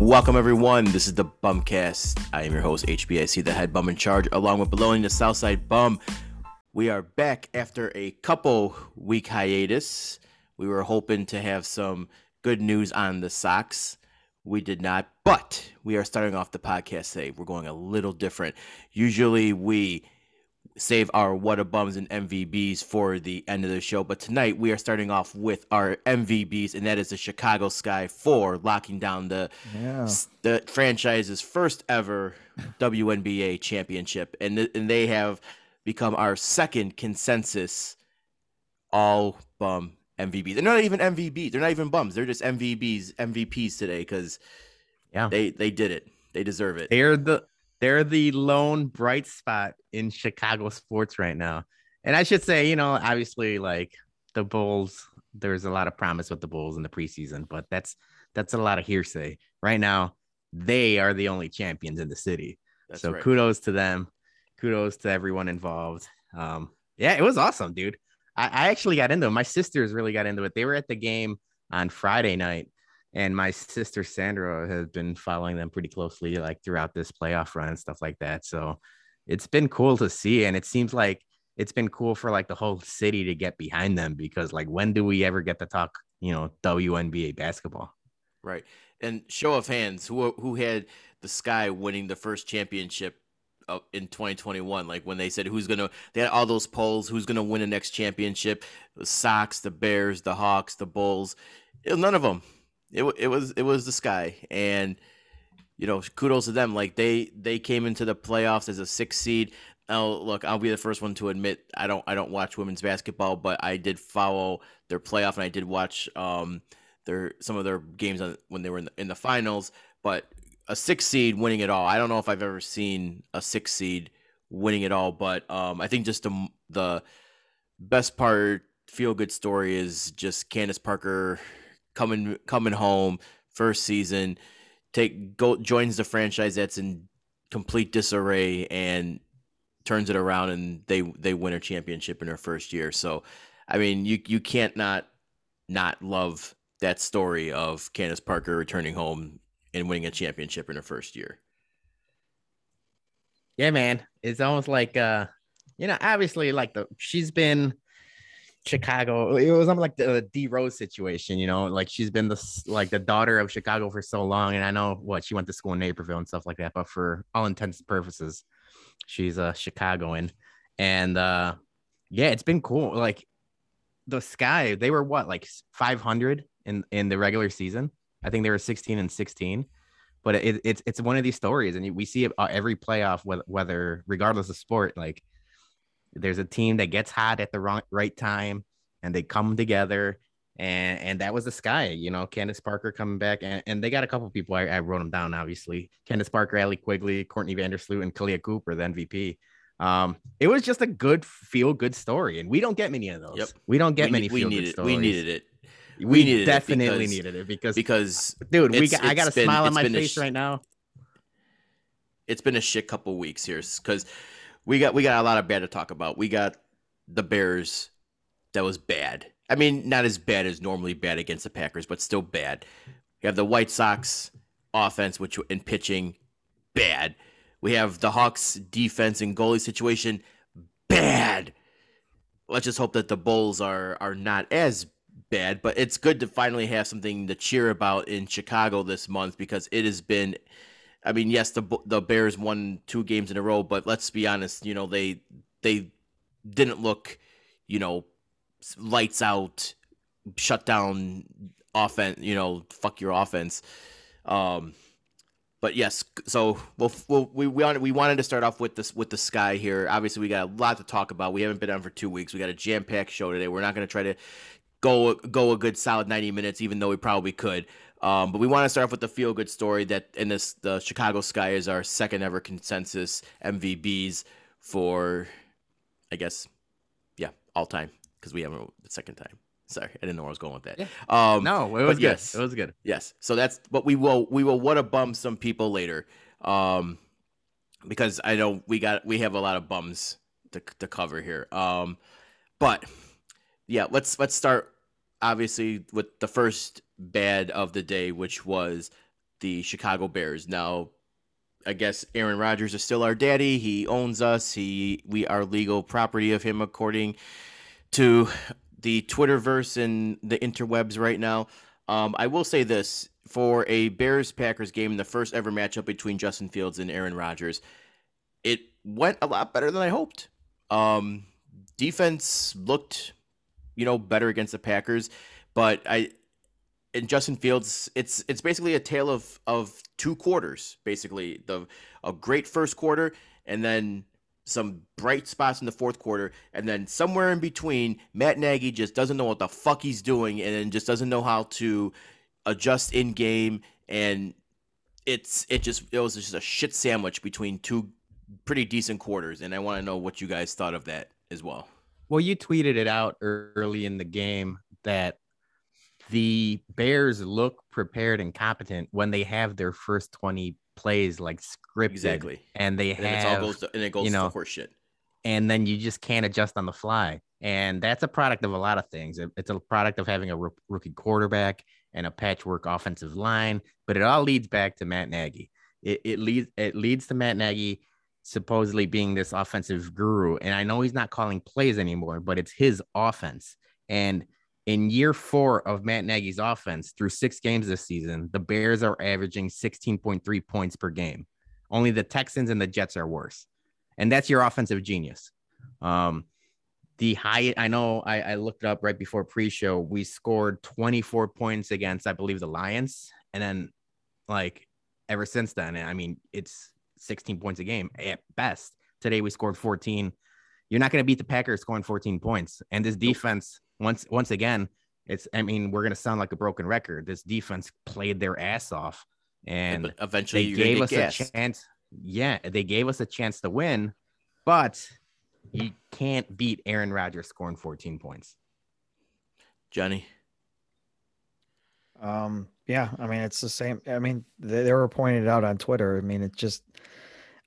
Welcome, everyone. This is the Bumcast. I am your host, HBIC, the head bum in charge, along with Baloney, the Southside Bum. We are back after a couple week hiatus. We were hoping to have some good news on the Sox. We did not, but we are starting off the podcast today. We're going a little different. Usually we save our what a bums and MVBs for the end of the show, but tonight we are starting off with our MVBs, and that is the Chicago Sky for locking down the Yeah. the franchise's first ever WNBA championship, and th- and they have become our second consensus all bum MVP. They're not even MVP. They're not even bums. They're just MVBs, MVPs today because Yeah. they they did it. They deserve it. They're the they're the lone bright spot in Chicago sports right now. And I should say, you know, obviously like the Bulls, there's a lot of promise with the Bulls in the preseason, but that's that's a lot of hearsay. Right now, they are the only champions in the city. That's so right. kudos to them. Kudos to everyone involved. Um, yeah, it was awesome, dude. I, I actually got into it. My sisters really got into it. They were at the game on Friday night, and my sister Sandra has been following them pretty closely, like throughout this playoff run and stuff like that. So it's been cool to see, and it seems like it's been cool for like the whole city to get behind them because, like, when do we ever get to talk, you know, WNBA basketball? Right. And show of hands, who who had the Sky winning the first championship uh, in 2021? Like when they said who's gonna, they had all those polls, who's gonna win the next championship? The Sox, the Bears, the Hawks, the Bulls. None of them. It it was it was the Sky, and you know kudos to them. Like they they came into the playoffs as a six seed. Now look, I'll be the first one to admit I don't I don't watch women's basketball, but I did follow their playoff and I did watch um their some of their games on, when they were in the, in the finals. But a six seed winning it all, I don't know if I've ever seen a six seed winning it all. But um, I think just the the best part, feel good story is just Candace Parker coming coming home first season, take go joins the franchise that's in complete disarray and turns it around and they they win a championship in her first year. So, I mean, you you can't not not love that story of Candace Parker returning home and winning a championship in her first year. Yeah, man. It's almost like uh, you know, obviously like the she's been Chicago. It was almost like the D Rose situation, you know, like she's been the like the daughter of Chicago for so long. And I know what she went to school in Naperville and stuff like that, but for all intents and purposes, she's a Chicagoan. And uh yeah, it's been cool. Like the sky, they were what, like 500 in in the regular season. I think they were 16 and 16 but it, it's it's one of these stories, and we see it uh, every playoff, whether regardless of sport, like there's a team that gets hot at the wrong right time, and they come together, and and that was the sky, you know, Candace Parker coming back, and, and they got a couple people. I, I wrote them down, obviously, Candace Parker, Allie Quigley, Courtney Vandersloot, and Kahleah Cooper, the MVP. Um, it was just a good feel good story, and we don't get many of those. Yep. We don't get we, many. we needed stories. we needed it We, we needed it definitely because- needed it because because dude, we got, I got a been- smile on my face sh- right now. it's been a shit couple weeks here because we got we got a lot of bad to talk about. We got the Bears that was bad. I mean, not as bad as normally bad against the Packers, but still bad. We have the White Sox offense, which in pitching, bad. We have the Hawks defense and goalie situation, bad. Let's just hope that the Bulls are are not as bad, but it's good to finally have something to cheer about in Chicago this month because it has been I mean, yes, the the Bears won two games in a row, but let's be honest, you know, they they didn't look, you know, lights out, shut down offense, you know, fuck your offense. Um but yes, so we'll, we'll, we we wanted we wanted to start off with this with the sky here. Obviously, we got a lot to talk about. We haven't been on for two weeks. We got a jam packed show today. We're not going to try to go go a good solid ninety minutes, even though we probably could. Um, but we want to start off with the feel good story that in this the Chicago Sky is our second ever consensus MVBs for, I guess, yeah, all time because we haven't the second time. Sorry, I didn't know where I was going with that. Yeah. Um, No, it was good. yes. It was good. Yes. So that's but we will we will what a bum some people later. Um because I know we got we have a lot of bums to to cover here. Um but yeah, let's let's start obviously with the first bad of the day which was the Chicago Bears. Now, I guess Aaron Rodgers is still our daddy. He owns us. He we are legal property of him according to the Twitterverse and the interwebs right now. Um, I will say this for a Bears Packers game, the first ever matchup between Justin Fields and Aaron Rodgers, it went a lot better than I hoped. Um, defense looked, you know, better against the Packers, but I and Justin Fields, it's it's basically a tale of of two quarters. Basically, the a great first quarter and then some bright spots in the fourth quarter, and then somewhere in between, Matt Nagy just doesn't know what the fuck he's doing, and just doesn't know how to adjust in game, and it's it just it was just a shit sandwich between two pretty decent quarters, and I want to know what you guys thought of that as well. Well, you tweeted it out early in the game that the Bears look prepared and competent when they have their first 20 plays like scripted. Exactly. And they And have, it's all goes to, and it goes you know, to horseshit. and then you just can't adjust on the fly. And that's a product of a lot of things. It's a product of having a rookie quarterback and a patchwork offensive line, but it all leads back to Matt Nagy. It, it leads it leads to Matt Nagy supposedly being this offensive guru. And I know he's not calling plays anymore, but it's his offense. And in year four of Matt Nagy's offense, through six games this season, the Bears are averaging 16.3 points per game. Only the Texans and the Jets are worse. And that's your offensive genius. Um, the high, I know I, I looked up right before pre show. We scored 24 points against, I believe, the Lions. And then, like, ever since then, I mean, it's 16 points a game at best. Today we scored 14. You're not going to beat the Packers scoring 14 points. And this defense, once once again, it's I mean, we're going to sound like a broken record. This defense played their ass off and but eventually they gave us get a chance. Yeah, they gave us a chance to win, but you can't beat Aaron Rodgers scoring 14 points. Johnny. Um, yeah, I mean, it's the same. I mean, they, they were pointed out on Twitter. I mean, it just,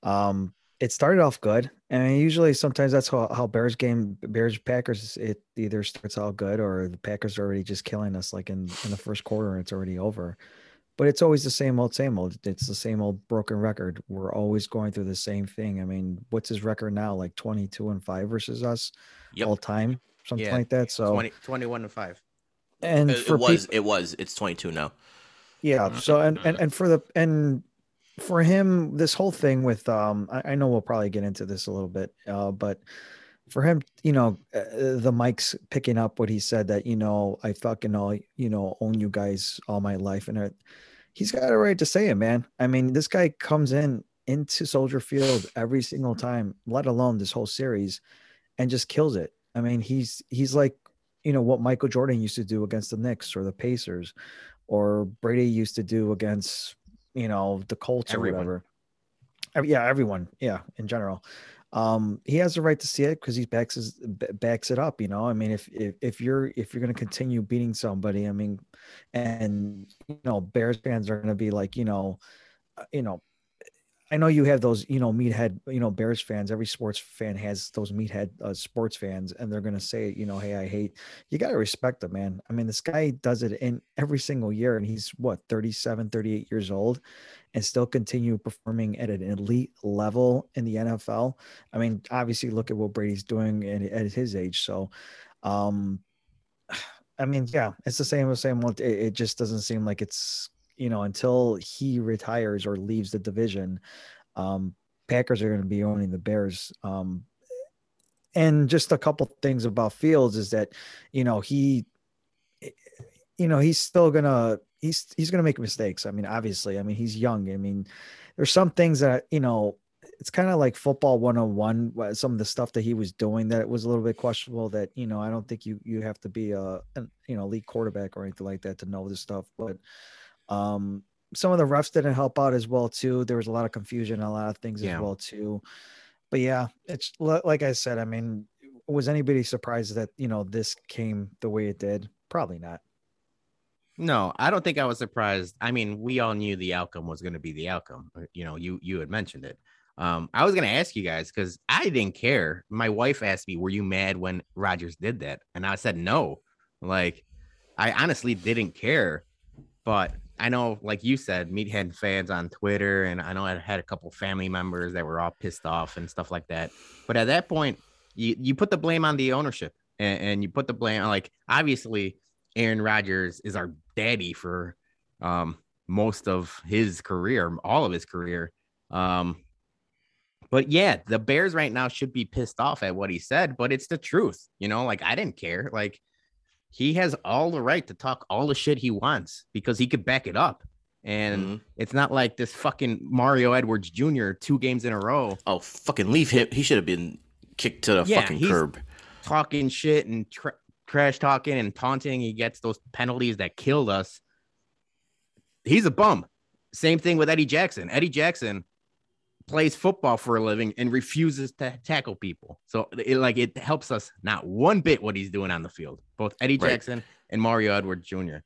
um, it started off good. And usually sometimes that's how, how Bears game, Bears Packers, it either starts out good or the Packers are already just killing us like in, in the first quarter and it's already over. But it's always the same old, same old. It's the same old broken record. We're always going through the same thing. I mean, what's his record now? Like 22 and 5 versus us Yep. all time, something Yeah. like that. So, 20, 21 to 5. And It, for it was peop- it was. It's 22 now. yeah so and, and and for the and for him this whole thing with um i, I know we'll probably get into this a little bit uh but for him you know uh, the mic's picking up what he said that you know i fucking all you know own you guys all my life and it, he's got a right to say it man. I mean this guy comes in into soldier field every single time let alone this whole series and just kills it. I mean he's he's like you know what michael jordan used to do against the knicks or the pacers or Brady used to do against, you know, the Colts or whatever. Every- Yeah, everyone. Yeah, in general. Um, he has the right to see it because he backs his, backs it up. You know, I mean, if if, if you're if you're going to continue beating somebody, I mean, and you know, Bears fans are going to be like, you know, uh, you know, I know you have those, you know, meathead, you know, Bears fans. Every sports fan has those meathead uh, sports fans, and they're gonna say, you know, hey, I hate. You got to respect them, man. I mean, this guy does it in every single year, and he's what 37, 38 years old, and still continue performing at an elite level in the NFL. I mean, obviously, look at what Brady's doing at, at his age. So, um, I mean, yeah, it's the same. The same. It, it just doesn't seem like it's you know until he retires or leaves the division. Um, Packers are going to be owning the Bears. Um, and just a couple things about Fields is that, you know, he, you know, he's still gonna he's he's gonna make mistakes. I mean, obviously, I mean, he's young. I mean, there's some things that you know it's kind of like football 101 wh- some of the stuff that he was doing that it was a little bit questionable that you know i don't think you you have to be a an, you know elite quarterback or anything like that to know this stuff but um some of the refs didn't help out as well too there was a lot of confusion a lot of things Yeah. as well too but yeah it's like i said i mean was anybody surprised that you know this came the way it did probably not No, I don't think I was surprised. I mean, we all knew the outcome was going to be the outcome. Uh, You know, you you had mentioned it. Um, I was going to ask you guys because I didn't care. My wife asked me, "Were you mad when Rodgers did that?" And I said, "No." Like, I honestly didn't care. But I know, like you said, Meathead fans on Twitter, and I know I had a couple family members that were all pissed off and stuff like that. But at that point, you you put the blame on the ownership, and, and you put the blame like obviously Aaron Rodgers is our daddy for um, most of his career, all of his career. Um, but yeah, the Bears right now should be pissed off at what he said, but it's the truth. You know, like I didn't care. Like he has all the right to talk all the shit he wants because he could back it up. And mm-hmm. it's not like this fucking Mario Edwards Jr. two games in a row. Oh, fucking leave him. He should have been kicked to the yeah, fucking curb. Talking shit and tra- trash talking and taunting. He gets those penalties that killed us. He's a bum. Same thing with Eddie Jackson. Eddie Jackson plays football for a living and refuses to tackle people. So it like it helps us not one bit what he's doing on the field, both Eddie Jackson and Mario Edwards Jr.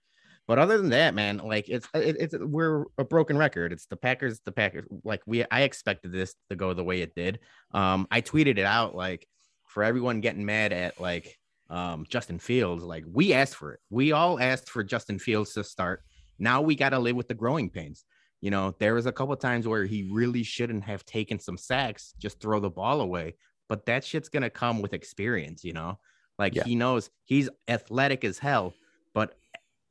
But other than that, man, like it's it, it's we're a broken record. It's the Packers, the Packers. Like we, I expected this to go the way it did. Um, I tweeted it out like for everyone getting mad at like um Justin Fields. Like we asked for it. We all asked for Justin Fields to start. Now we got to live with the growing pains. You know, there was a couple times where he really shouldn't have taken some sacks, just throw the ball away. But that shit's gonna come with experience, you know. Like yeah. he knows he's athletic as hell, but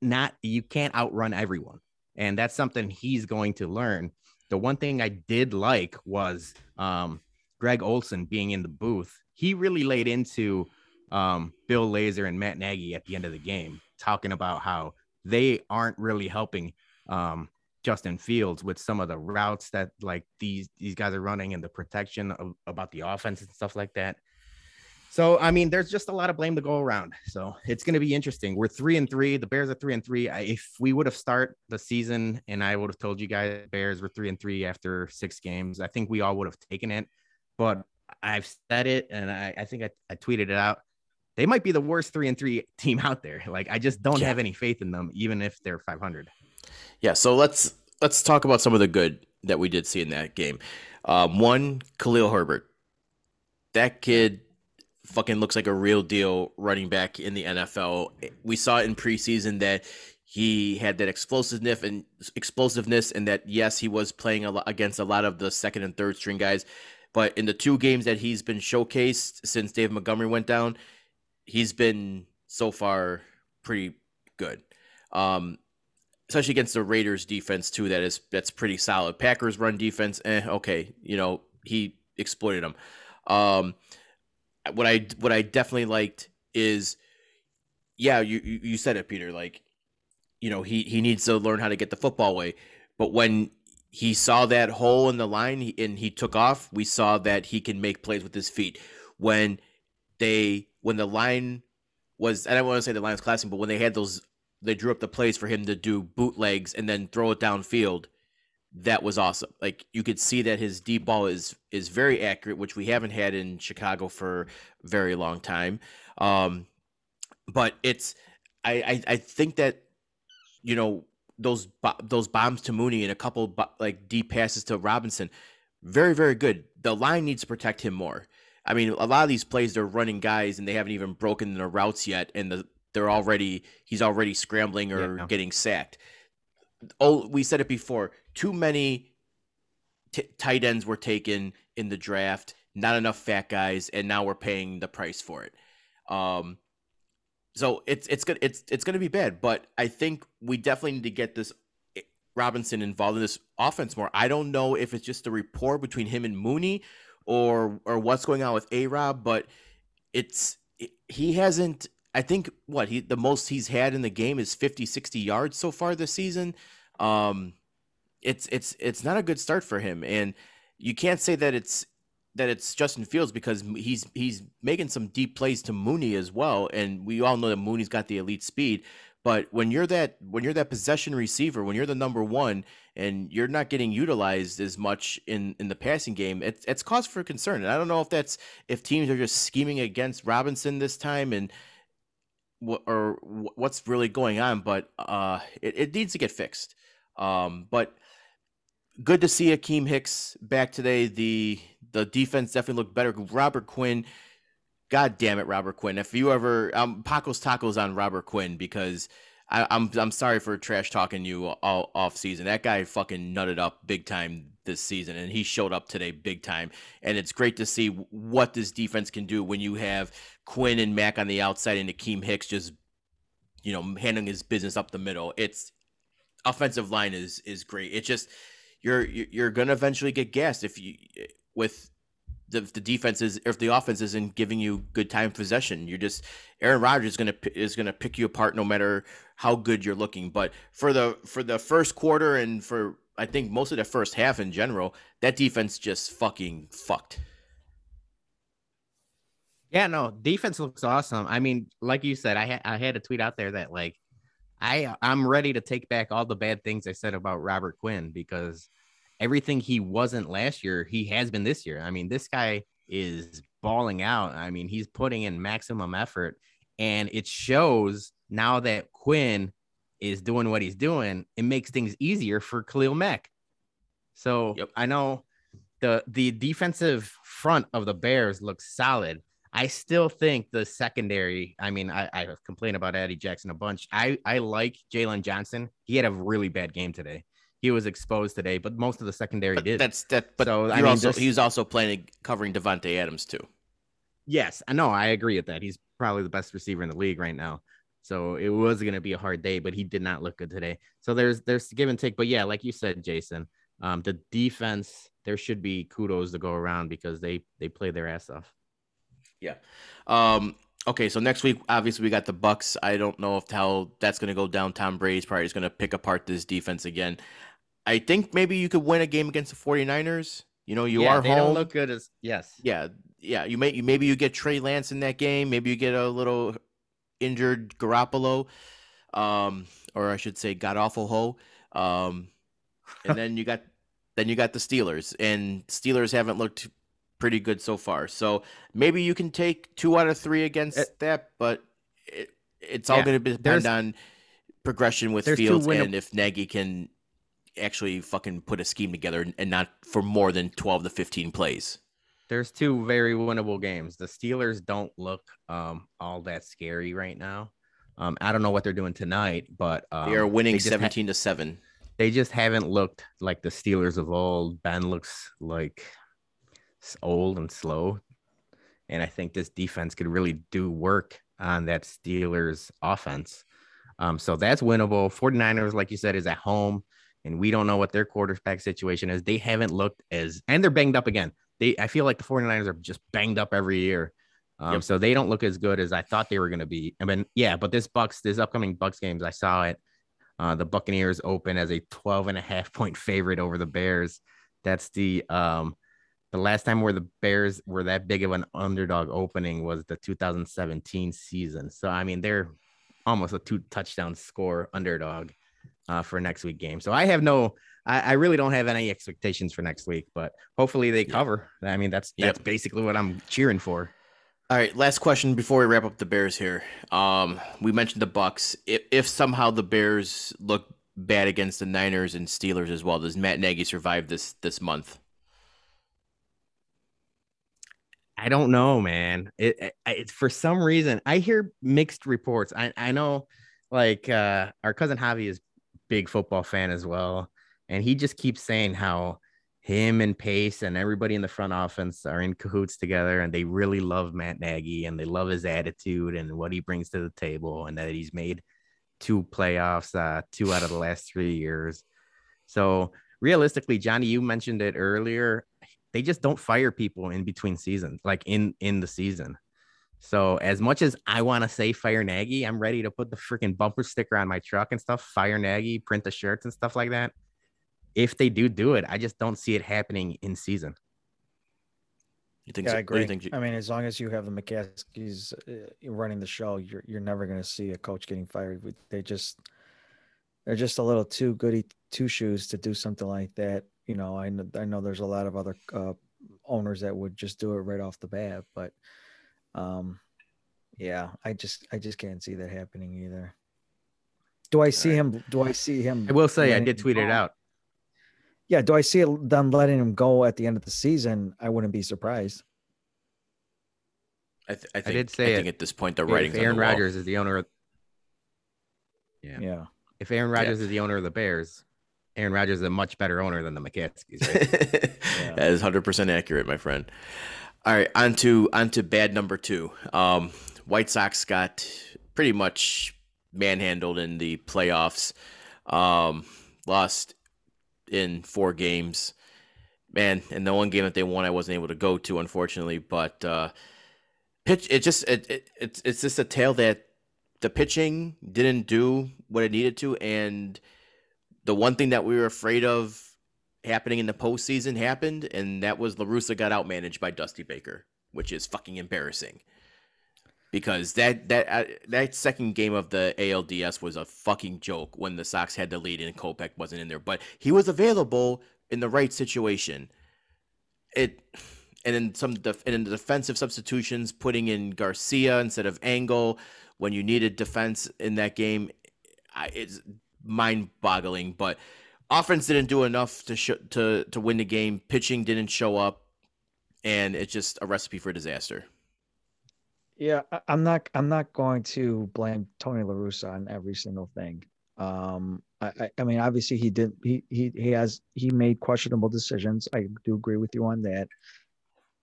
not you can't outrun everyone. And that's something he's going to learn. The one thing I did like was um, Greg Olsen being in the booth. He really laid into um, Bill Lazor and Matt Nagy at the end of the game, talking about how they aren't really helping um, Justin Fields with some of the routes that like these these guys are running and the protection of, about the offense and stuff like that. So I mean, there's just a lot of blame to go around. So it's going to be interesting. We're three and three. The Bears are three and three. I, if we would have start the season and I would have told you guys Bears were three and three after six games, I think we all would have taken it. But I've said it, and I, I think I, I tweeted it out. They might be the worst three and three team out there. Like I just don't yeah. have any faith in them, even if they're 500. Yeah, so let's let's talk about some of the good that we did see in that game. Um, one, Khalil Herbert. That kid fucking looks like a real deal running back in the NFL. We saw in preseason that he had that explosiveness and explosiveness, and that yes, he was playing a lot against a lot of the second and third string guys. But in the two games that he's been showcased since Dave Montgomery went down, he's been so far pretty good. Um, especially against the Raiders defense too. That is that's pretty solid. Packers run defense, eh, okay, you know he exploited them. Um, what I what I definitely liked is, yeah, you you said it, Peter. Like, you know, he he needs to learn how to get the football away. But when he saw that hole in the line and he took off, we saw that he can make plays with his feet. When they when the line was, I don't want to say the line was collapsing, but when they had those they drew up the plays for him to do bootlegs and then throw it downfield. That was awesome. Like you could see that his deep ball is is very accurate, which we haven't had in Chicago for a very long time. Um, but it's I, I I think that you know those those bombs to Mooney and a couple like deep passes to Robinson, very very good. The line needs to protect him more. I mean, a lot of these plays they're running guys and they haven't even broken the routes yet, and the they're already he's already scrambling or yeah. getting sacked. Oh, we said it before. Too many t- tight ends were taken in the draft. Not enough fat guys, and now we're paying the price for it. Um, so it's it's gonna it's it's gonna be bad. But I think we definitely need to get this eh, Robinson involved in this offense more. I don't know if it's just a rapport between him and Mooney, or or what's going on with A Rob, but it's he hasn't I think what he the most he's had in the game is 50 60 yards so far this season. Um it's it's it's not a good start for him and you can't say that it's that it's Justin Fields because he's he's making some deep plays to Mooney as well and we all know that Mooney's got the elite speed but when you're that when you're that possession receiver, when you're the number one, and you're not getting utilized as much in in the passing game, it's it's cause for concern. And I don't know if that's if teams are just scheming against Robinson this time and or what's really going on, but uh, it, it needs to get fixed. Um, but good to see Akiem Hicks back today. The the defense definitely looked better. Robert Quinn, God damn it, Robert Quinn. If you ever um Paco's tacos on Robert Quinn because I, I'm I'm sorry for trash talking you all off season. That guy fucking nutted up big time this season, and he showed up today big time. And it's great to see what this defense can do when you have Quinn and Mack on the outside and Akiem Hicks just, you know, handling his business up the middle. It's offensive line is is great. It's just you're you're gonna eventually get gassed if you with the, the defense is if the offense isn't giving you good time possession. You're just Aaron Rodgers is gonna is gonna pick you apart no matter how good you're looking. But for the for the first quarter and for I think most of the first half in general, that defense just fucking fucked. Yeah, no, defense looks awesome. I mean, like you said, I ha- I had a tweet out there that like I I'm ready to take back all the bad things I said about Robert Quinn because everything he wasn't last year, he has been this year. I mean, this guy is balling out. I mean, he's putting in maximum effort and it shows now that Quinn is doing what he's doing, it makes things easier for Khalil Mack. So Yep. I know the the defensive front of the Bears looks solid. I still think the secondary. I mean, I, I have complained about Eddie Jackson a bunch. I I like Jaylon Johnson. He had a really bad game today. He was exposed today, but most of the secondary But did. that's that. But So, I mean, also just- he's also playing covering Davante Adams too. Yes, I know. I agree with that. He's probably the best receiver in the league right now. So it was going to be a hard day, but he did not look good today. So there's there's give and take. But yeah, like you said, Jason, um, the defense there should be kudos to go around because they they play their ass off. Yeah. Um. Okay, so next week, obviously, we got the Bucs. I don't know if how that's going to go down. Tom Brady's probably just going to pick apart this defense again. I think maybe you could win a game against the 49ers. You know, you Yeah, are they home. don't look good as yes. yeah, yeah. You may you maybe you get Trey Lance in that game. Maybe you get a little injured Garoppolo, um, or I should say, God awful ho. Um, and then you got then you got the Steelers, and Steelers haven't looked pretty good so far. So maybe you can take two out of three against Uh, that, but it, it's all Yeah, going to depend on progression with Fields and if Nagy can actually fucking put a scheme together and not for more than 12 to 15 plays. There's two very winnable games. The Steelers don't look um all that scary right now. Um, I don't know what they're doing tonight, but um, they are winning ha- 17 to 7. they just haven't looked like the Steelers of old. Ben looks like old and slow. And I think this defense could really do work on that Steelers offense. Um, so that's winnable. 49ers, like you said, is at home, and we don't know what their quarterback situation is. They haven't looked as, and they're banged up again. They, I feel like the 49ers are just banged up every year. Um, Yep. So they don't look as good as I thought they were going to be. I mean, yeah, but this Bucs, this upcoming Bucs games, I saw it. Uh, the Buccaneers open as a 12 and a half point favorite over the Bears. That's the um the last time where the Bears were that big of an underdog opening was the 2017 season. So I mean they're almost a two touchdown score underdog uh, for next week game. So I have no I, I really don't have any expectations for next week, but hopefully they Yeah. cover. I mean that's that's Yep. basically what I'm cheering for. All right, last question before we wrap up the Bears here. Um, we mentioned the Bucs. If, if somehow the Bears look bad against the Niners and Steelers as well, does Matt Nagy survive this this month? I don't know, man. It, it it's for some reason I hear mixed reports. I I know like uh our cousin Javi is big football fan as well, and he just keeps saying how him and Pace and everybody in the front offense are in cahoots together and they really love Matt Nagy and they love his attitude and what he brings to the table and that he's made two playoffs uh two out of the last 3 years. So realistically Johnny you mentioned it earlier they just don't fire people in between seasons, like in in the season. So as much as I want to say fire Nagy, I'm ready to put the freaking bumper sticker on my truck and stuff, fire Nagy, print the shirts and stuff like that. If they do do it, I just don't see it happening in season. You think? Yeah, so? I What do you agree. think? I mean, as long as you have the McCaskies uh, running the show, you're you're never going to see a coach getting fired. They just they're just a little too goody two shoes to do something like that. You know, I know I know there's a lot of other uh, owners that would just do it right off the bat, but um, yeah, I just I just can't see that happening either. Do I see him? Do I see him? I will say I did tweet it out. Yeah, do I see it, them letting him go at the end of the season? I wouldn't be surprised. I, th- I think. did say I think it. at this point the If writing's Aaron the wall. Rodgers is the owner of Yeah. Yeah. If Aaron Rodgers is the owner of the Bears, Aaron Rodgers is a much better owner than the McCaskies. Right? that is hundred percent accurate, my friend. All right, on to on to bad number two. Um, White Sox got pretty much manhandled in the playoffs. Um, lost in four games. Man, and the one game that they won, I wasn't able to go to, unfortunately. But uh, pitch, it just it, it it's it's just a tale that the pitching didn't do what it needed to, and the one thing that we were afraid of happening in the postseason happened, and that was La Russa got outmanaged by Dusty Baker, which is fucking embarrassing. Because that that uh, that second game of the ALDS was a fucking joke when the Sox had the lead and Kopech wasn't in there, but he was available in the right situation. It and in some def, and in the defensive substitutions, putting in Garcia instead of Engel when you needed defense in that game, it's mind-boggling. But offense didn't do enough to sh- to to win the game. Pitching didn't show up, and it's just a recipe for disaster. Yeah, I'm not. I'm not going to blame Tony La Russa on every single thing. Um, I, I, mean, obviously he did. He he he has he made questionable decisions. I do agree with you on that.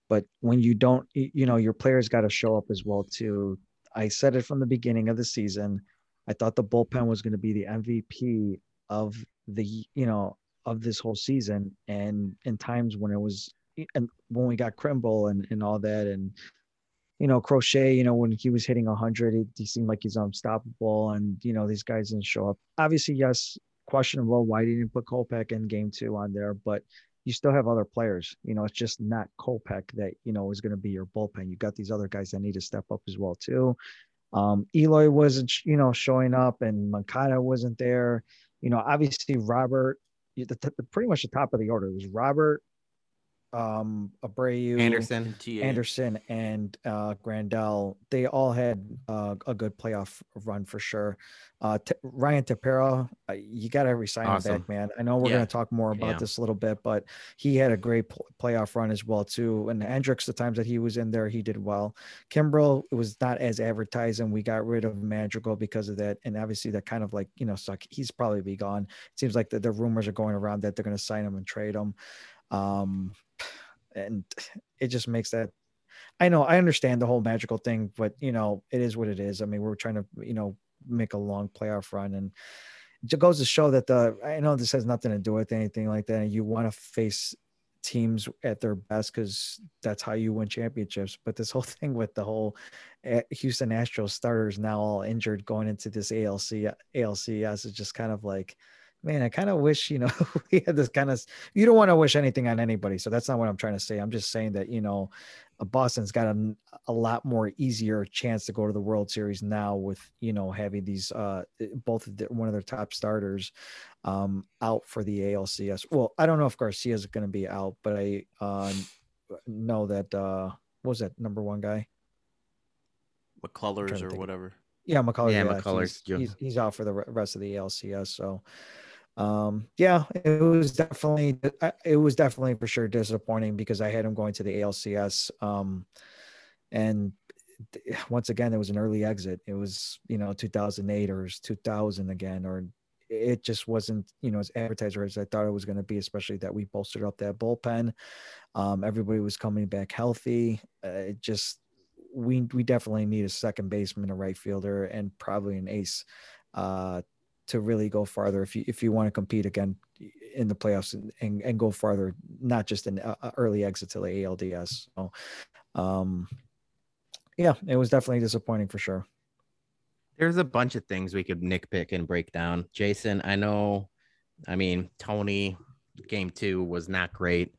But when you don't, you know, your players got to show up as well too. I said it from the beginning of the season. I thought the bullpen was going to be the MVP of the you know of this whole season and in times when it was and when we got Kimbrel and, and all that and you know Crochet you know when he was hitting 100 he, seemed like he's unstoppable and you know these guys didn't show up. Obviously yes questionable why didn't put Kopech in game two on there but you still have other players. You know it's just not Kopech that you know is going to be your bullpen. You got these other guys that need to step up as well too. Um, Eloy wasn't you know showing up and Moncada wasn't there. You know, obviously Robert, the, the, pretty much the top of the order was Robert, um, Abreu, Anderson, Anderson, and uh, Grandal. They all had uh, a good playoff run for sure. Uh, T- Ryan Tepera, uh, you got to resign awesome. him back, man. I know we're yeah. going to talk more about yeah. this a little bit, but he had a great pl- playoff run as well too. And Hendriks, the times that he was in there, he did well. Kimbrel it was not as advertised, and we got rid of Madrigal because of that. And obviously, that kind of like you know, suck. He's probably be gone. It seems like the, the rumors are going around that they're going to sign him and trade him. Um, and it just makes that I know I understand the whole magical thing, but you know, it is what it is. I mean, we're trying to, you know, make a long playoff run and it goes to show that the I know this has nothing to do with anything like that. You want to face teams at their best because that's how you win championships. But this whole thing with the whole eh, Houston Astros starters now all injured going into this ALC ALCS is just kind of like man, I kind of wish, you know, we had this kind of, you don't want to wish anything on anybody. So that's not what I'm trying to say. I'm just saying that, you know, Boston's got a, a lot more easier chance to go to the World Series now with, you know, having these, uh, both of the, one of their top starters um, out for the ALCS. Well, I don't know if Garcia's going to be out, but I uh, know that, uh, what was that number one guy? McCullers or whatever. Yeah, McCullers. Yeah, yeah McCullers. He's, he's, he's, out for the rest of the ALCS. So, um yeah it was definitely it was definitely for sure disappointing because i had him going to the alcs um and once again it was an early exit. It was you know 2008 or 2000 again or it just wasn't you know as advertiser as i thought it was going to be especially that we bolstered up that bullpen. Um everybody was coming back healthy. Uh, it just we we definitely need a second baseman a right fielder and probably an ace. Uh to really go farther if you if you want to compete again in the playoffs and, and, and go farther, not just an uh, early exit to the ALDS. So, um, yeah, it was definitely disappointing for sure. There's a bunch of things we could nitpick and break down. Jason, I know, I mean, Tony game two was not great,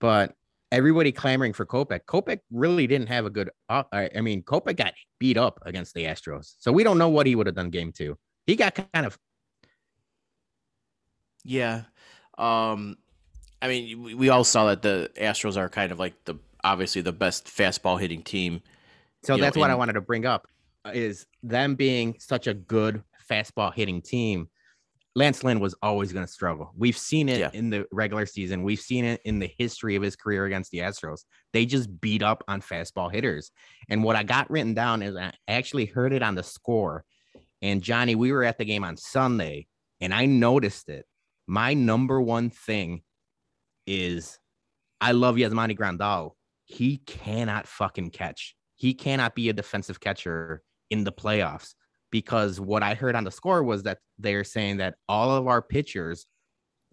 but everybody clamoring for Kopech. Kopech really didn't have a good. Uh, I mean, Kopech got beat up against the Astros, so we don't know what he would have done game two he got kind of yeah. Um i mean we, all saw that the astros are kind of like the obviously the best fastball hitting team so that's know, what in... i wanted to bring up is them being such a good fastball hitting team lance lynn was always going to struggle. We've seen it yeah. in the regular season. We've seen it in the history of his career against the astros. They just beat up on fastball hitters. And what i got written down is i actually heard it on the score And Johnny, we were at the game on Sunday and I noticed it. My number one thing is I love Yasmani Grandal. He cannot fucking catch. He cannot be a defensive catcher in the playoffs because what I heard on the score was that they're saying that all of our pitchers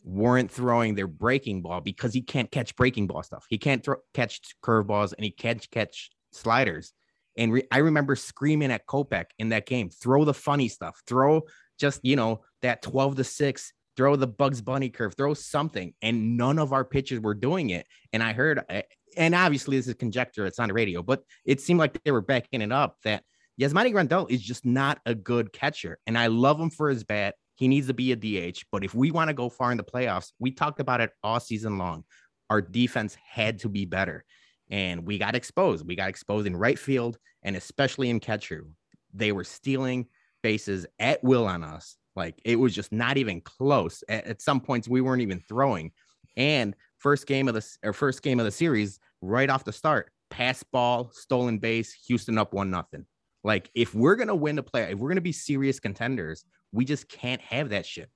weren't throwing their breaking ball because he can't catch breaking ball stuff. He can't throw, catch curveballs and he can't catch sliders. And re- I remember screaming at Kopech in that game, throw the funny stuff, throw just, you know, that 12 to 6, throw the Bugs Bunny curve, throw something. And none of our pitchers were doing it. And I heard, eh, and obviously this is conjecture, it's on the radio, but it seemed like they were backing it up that Yasmani Grandal is just not a good catcher. And I love him for his bat. He needs to be a DH. But if we want to go far in the playoffs, we talked about it all season long. Our defense had to be better. And we got exposed. We got exposed in right field and especially in catcher. They were stealing bases at will on us. Like it was just not even close. At, at some points, we weren't even throwing. And first game of the or first game of the series, right off the start, pass ball, stolen base, Houston up one nothing. Like if we're gonna win the play, if we're gonna be serious contenders, we just can't have that shit.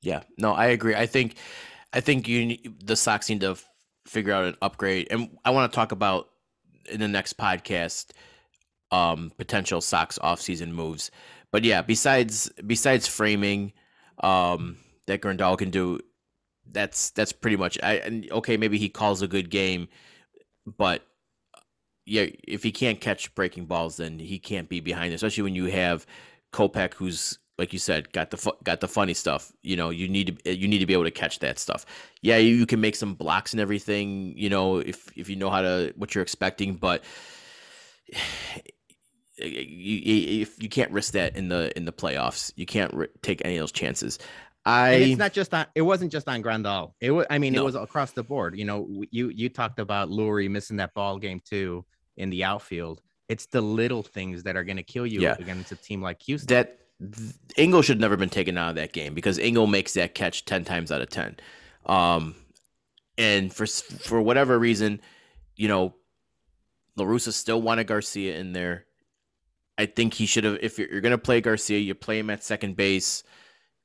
Yeah, no, I agree. I think, I think you the Sox need to figure out an upgrade, and I want to talk about in the next podcast um potential Sox offseason moves. But yeah, besides besides framing, um that Grandal can do, that's that's pretty much. I okay, maybe he calls a good game, but yeah, if he can't catch breaking balls, then he can't be behind, especially when you have Kopech, who's like you said, got the fu- got the funny stuff. You know, you need to you need to be able to catch that stuff. Yeah, you, you can make some blocks and everything. You know, if if you know how to what you're expecting, but you, if you can't risk that in the in the playoffs, you can't ri- take any of those chances. I And it's not just on. It wasn't just on Grandal. It was. I mean, No. it was across the board. You know, you you talked about Leury missing that ball game too in the outfield. It's the little things that are going to kill you Yeah. against a team like Houston. that Engel should have never been taken out of that game because Engel makes that catch ten times out of ten. Um, and for for whatever reason, you know, La Russa still wanted Garcia in there. I think he should have. If you're, you're going to play Garcia, you play him at second base,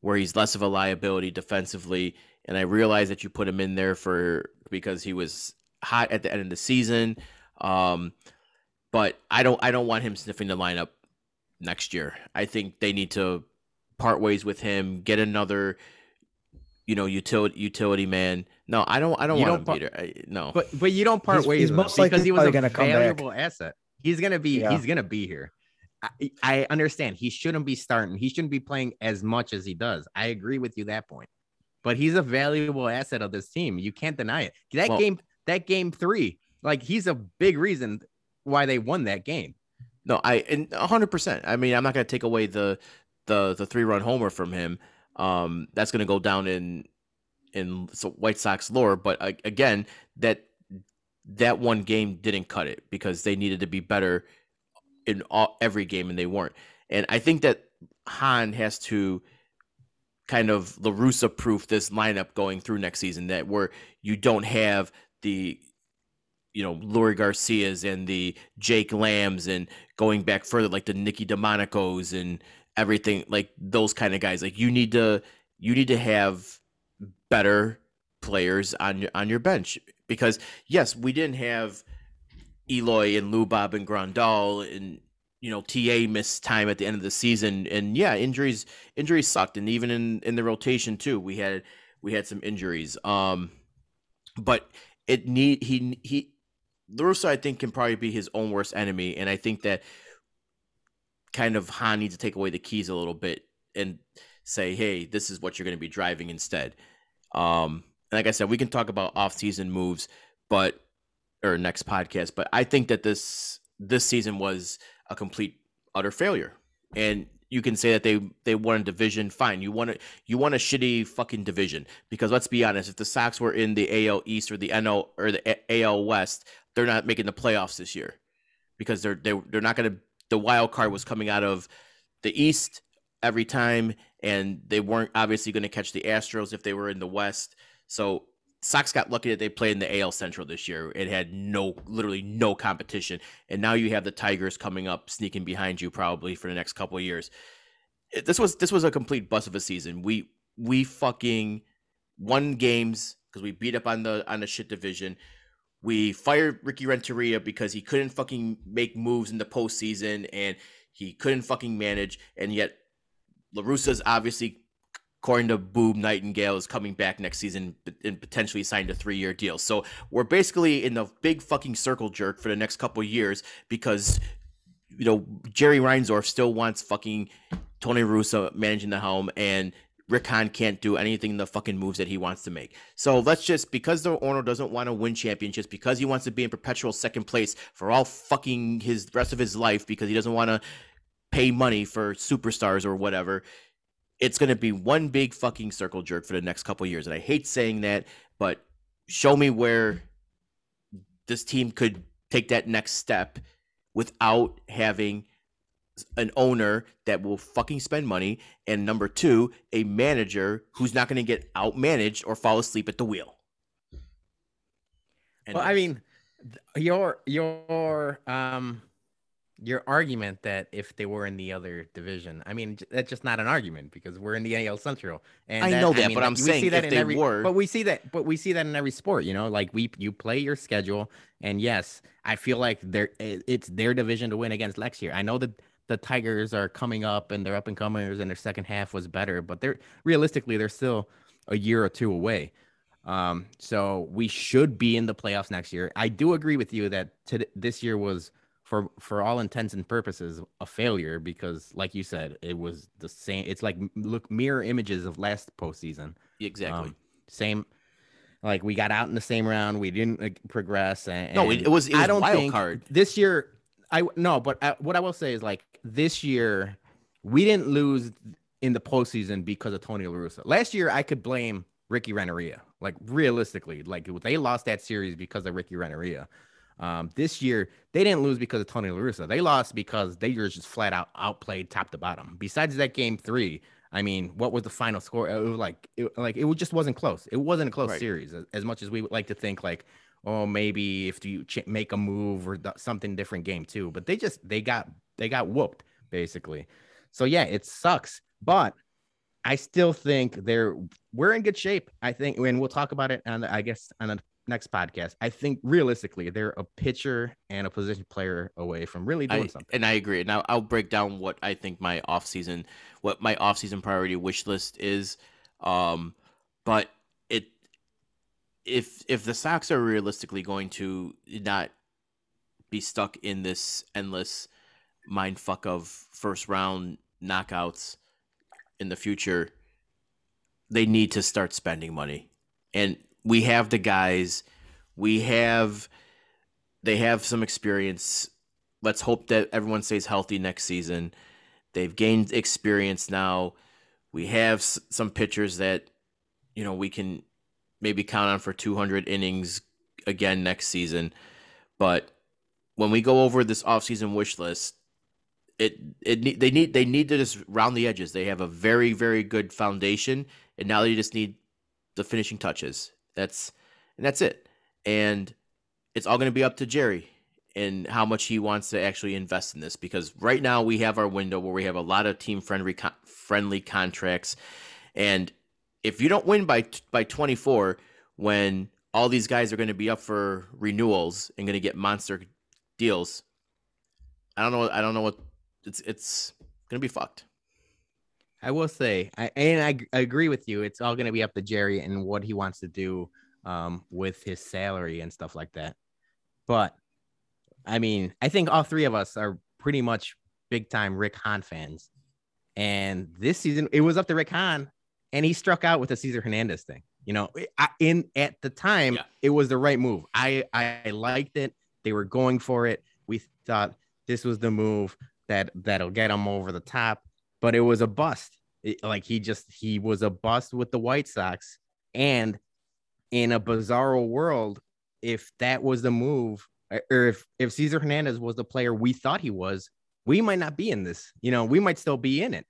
where he's less of a liability defensively. And I realize that you put him in there for because he was hot at the end of the season. Um, but I don't. I don't want him sniffing the lineup next year. I think they need to part ways with him, get another, you know, utility utility man. No, I don't. I don't You want don't him, Peter. I, no, but but you don't part He's- ways he's with him most because he was a gonna come back. valuable asset. He's gonna be. Yeah. He's gonna be here. I, I understand he shouldn't be starting. He shouldn't be playing as much as he does. I agree with you that point. But he's a valuable asset of this team. You can't deny it. That Well- game, that game three, like he's a big reason why they won that game. No, I and hundred percent. I mean, I'm not going to take away the the the three run homer from him. Um, that's going to go down in in White Sox lore. But uh, again, that that one game didn't cut it because they needed to be better in all, every game, and they weren't. And I think that Hahn has to kind of La Russa proof this lineup going through next season that where you don't have the you know Leury Garcias and the Jake Lambs and going back further like the Nicky Delmonicos and everything like those kind of guys. Like you need to you need to have better players on your on your bench because yes we didn't have Eloy and Lubab and Grandal and you know TA missed time at the end of the season. And yeah injuries injuries sucked. And even in in the rotation too we had we had some injuries. Um but it need he he La Russa I think can probably be his own worst enemy and I think that kind of Hahn needs to take away the keys a little bit and say hey this is what you're going to be driving instead. Um and like I said we can talk about off-season moves but or next podcast but I think that this this season was a complete utter failure. And you can say that they they won a division fine. You want a you want a shitty fucking division because let's be honest if the Sox were in the AL East or the NL or the AL West they're not making the playoffs this year because they're they, they're not going to the wild card was coming out of the East every time and they weren't obviously going to catch the Astros if they were in the West so Sox got lucky that they played in the AL Central this year. It had no, literally no competition, and now you have the Tigers coming up, sneaking behind you probably for the next couple of years. this was this was a complete bust of a season. We we fucking won games because we beat up on the on the shit division. We fired Ricky Renteria because he couldn't fucking make moves in the postseason and he couldn't fucking manage. And yet, La Russa's obviously, according to Bob Nightengale, is coming back next season and potentially signed a three year deal. So we're basically in the big fucking circle jerk for the next couple of years because, you know, Jerry Reinsdorf still wants fucking Tony Russo managing the helm and Rick Hahn can't do anything the fucking moves that he wants to make. So let's just because the owner doesn't want to win championships because he wants to be in perpetual second place for all fucking his rest of his life because he doesn't want to pay money for superstars or whatever. It's going to be one big fucking circle jerk for the next couple years. And I hate saying that, but show me where this team could take that next step without having an owner that will fucking spend money and number two a manager who's not going to get outmanaged or fall asleep at the wheel And well, I mean, your your um your argument that if they were in the other division, I mean, that's just not an argument because we're in the AL Central. And I know that, mean, but I'm we saying see that if in they every, were- but we see that, but we see that in every sport. You know, like we you play your schedule, and yes, I feel like they're it's their division to win against next year. I know that the Tigers are coming up and they're up and comers, and their second half was better, but they're realistically they're still a year or two away. Um, so we should be in the playoffs next year. I do agree with you that this year was for for all intents and purposes a failure because like you said, it was the same it's like look mirror images of last postseason. exactly Um, same like we got out in the same round, we didn't like, progress and, no it, and it was I don't think card this year. I no, but I, what I will say is like this year we didn't lose in the postseason because of Tony La Russa. Last year I could blame Ricky Renteria. Like realistically, like they lost that series because of Ricky Renteria. Um, this year they didn't lose because of Tony La Russa. They lost because they were just flat out outplayed top to bottom. Besides that game three, I mean, what was the final score? It was like it, like it just wasn't close. It wasn't a close Right. series as, as much as we would like to think. Like oh maybe if you ch- make a move or th- something different game too but they just they got they got whooped basically so yeah it sucks but i still think they're we're in good shape i think and we'll talk about it on the, i guess on the next podcast i think realistically they're a pitcher and a position player away from really doing I, something and I agree. Now I'll break down what I think my offseason what my offseason priority wish list is. Um, but if if the Sox are realistically going to not be stuck in this endless mind fuck of first round knockouts in the future, they need to start spending money. And we have the guys, we have they have some experience. Let's hope that everyone stays healthy next season. They've gained experience now. We have some pitchers that you know we can maybe count on for 200 innings again next season. But when we go over this offseason wish list, it it they need they need to just round the edges. They have a very very good foundation, and now they just need the finishing touches. That's and that's it. And it's all going to be up to Jerry and how much he wants to actually invest in this. Because right now we have our window where we have a lot of team friendly friendly contracts, and if you don't win by by 24, when all these guys are going to be up for renewals and going to get monster deals, I don't know. I don't know what it's. It's going to be fucked. I will say, I, and I, agree with you. It's all going to be up to Jerry and what he wants to do um, with his salary and stuff like that. But I mean, I think all three of us are pretty much big time Rick Hahn fans. And this season, it was up to Rick Hahn, and he struck out with the Cesar Hernandez thing. You know, I, in at the time, Yeah. it was the right move. I I liked it. They were going for it. We thought this was the move that that'll get him over the top but it was a bust. It- like he just he was a bust with the White Sox, and in a bizarro world, if that was the move, or if if Cesar Hernandez was the player we thought he was, we might not be in this. You know, we might still be in it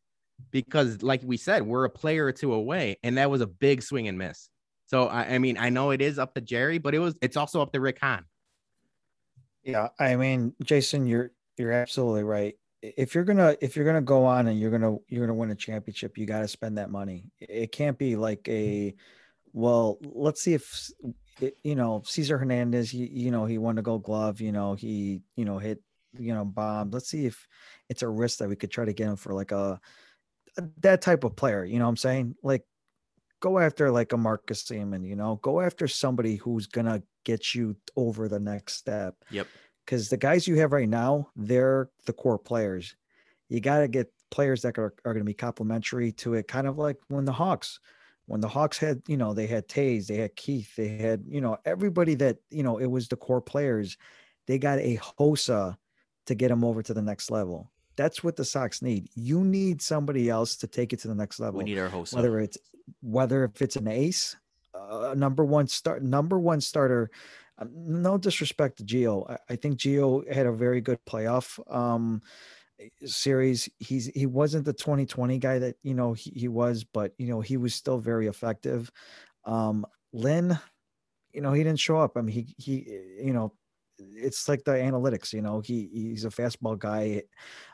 because, like we said, we're a player or two away, and that was a big swing and miss. So I, I mean, I know it is up to Jerry, but it was it's also up to Rick Hahn. Yeah, I mean, Jason, you're you're absolutely right. if you're gonna if you're gonna go on and you're gonna you're gonna win a championship, you got to spend that money. It can't be like a well. Let's see if you know Cesar Hernandez. He you know he won a Gold Glove. You know he you know hit you know bomb. Let's see if it's a risk that we could try to get him for like a, a that type of player. You know what I'm saying? Like go after like a Marcus Semien. You know, go after somebody who's gonna get you over the next step. Yep because the guys you have right now, they're the core players. You got to get players that are, are going to be complementary to it, kind of like when the Hawks, when the Hawks had, you know, they had Toews, they had Keith, they had, you know, everybody that, you know, it was the core players. They got a Hossa to get them over to the next level. That's what the Sox need. You need somebody else to take it to the next level. We need our Hossa. Whether it's whether if it's an ace, uh, number one start, number one starter um, no disrespect to Gio. I, I, think Gio had a very good playoff um, series. He's he wasn't the 2020 guy that you know he, he was, but you know he was still very effective. Um, Lynn, you know, he didn't show up. I mean, he he you know it's like the analytics, you know, he he's a fastball guy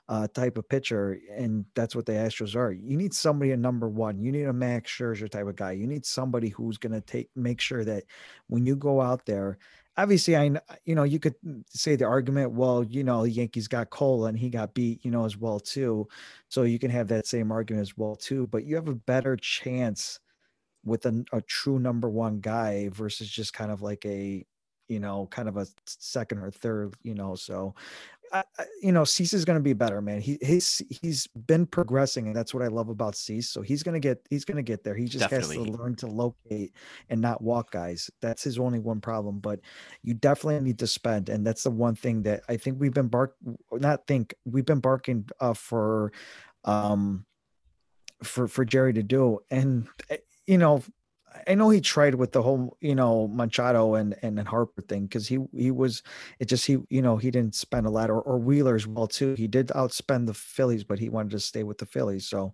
uh, type of pitcher, and that's what the Astros are. You need somebody at number one. You need a Max Scherzer type of guy. You need somebody who's going to take make sure that when you go out there, obviously, I you know you could say the argument, well, you know, the Yankees got Cole and he got beat, you know, as well too. So you can have that same argument as well too, but you have a better chance with a, a true number one guy versus just kind of like a you know, kind of a second or third, you know. So, I, you know, Cease is going to be better, man. He he's he's been progressing, and that's what I love about Cease. So he's going to get he's going to get there. He just definitely. has to learn to locate and not walk guys. That's his only one problem. But you definitely need to spend, and that's the one thing that I think we've been bark not think we've been barking uh, for um for for Jerry to do, and eh, you know I know he tried with the whole, you know, Machado and and, and Harper thing because he he was it just he you know he didn't spend a lot or, or Wheeler as well too. He did outspend the Phillies, but he wanted to stay with the Phillies. So,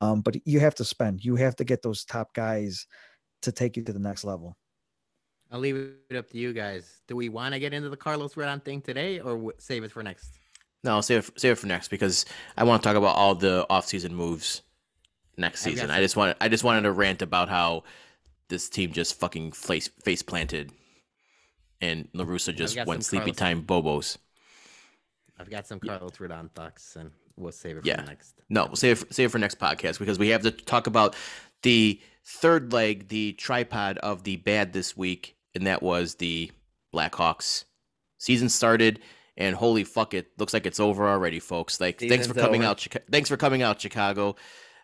um, but you have to spend. You have to get those top guys to take you to the next level. I'll leave it up to you guys. Do we want to get into the Carlos Rodon thing today, or w- save it for next? No, save it, save it for next because I want to talk about all the offseason moves next season. I just want I just wanted to rant about how this team just fucking face face planted, and La Russa just went sleepy Carlos time bobos. I've got some Carlos yeah. Rodon thoughts, and we'll save it yeah. for next. No, we'll save it, save it for next podcast because we have to talk about the third leg, the tripod of the bad this week, and that was the Blackhawks. Season started, and holy fuck, it looks like it's over already, folks. Like, Season's thanks for coming over. out. Thanks for coming out, Chicago.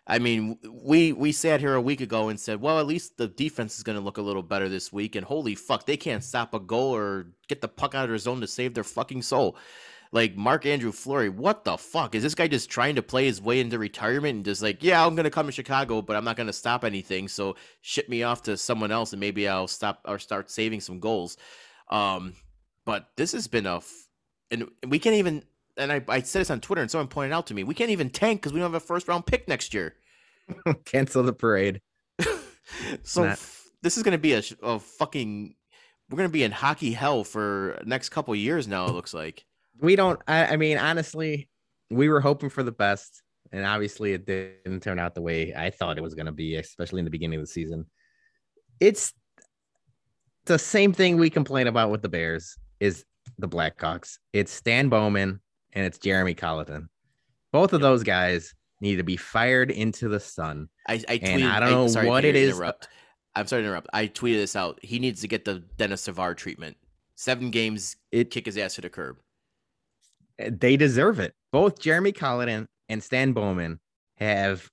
I mean, we we sat here a week ago and said, well, at least the defense is going to look a little better this week. And holy fuck, they can't stop a goal or get the puck out of their zone to save their fucking soul. Like Marc-Andre Fleury, what the fuck is this guy just trying to play his way into retirement and just like, yeah, I'm going to come to Chicago, but I'm not going to stop anything. So ship me off to someone else and maybe I'll stop or start saving some goals. Um, but this has been a, f- and we can't even and I, I said this on Twitter, and someone pointed out to me, we can't even tank because we don't have a first round pick next year. Cancel the parade. so f- this is going to be a, a fucking. We're going to be in hockey hell for next couple years now. It looks like we don't. I, I mean, honestly, we were hoping for the best, and obviously, it didn't turn out the way I thought it was going to be, especially in the beginning of the season. It's the same thing we complain about with the Bears. Is the Blackhawks? It's Stan Bowman and it's Jeremy Colliton. Both of those guys need to be fired into the sun. I, I tweeted, and I don't know I, what it is. Interrupt. I'm sorry to interrupt. I tweeted this out. He needs to get the Denis Savard treatment. Seven games, it kick his ass to the curb. They deserve it. Both Jeremy Colliton and Stan Bowman have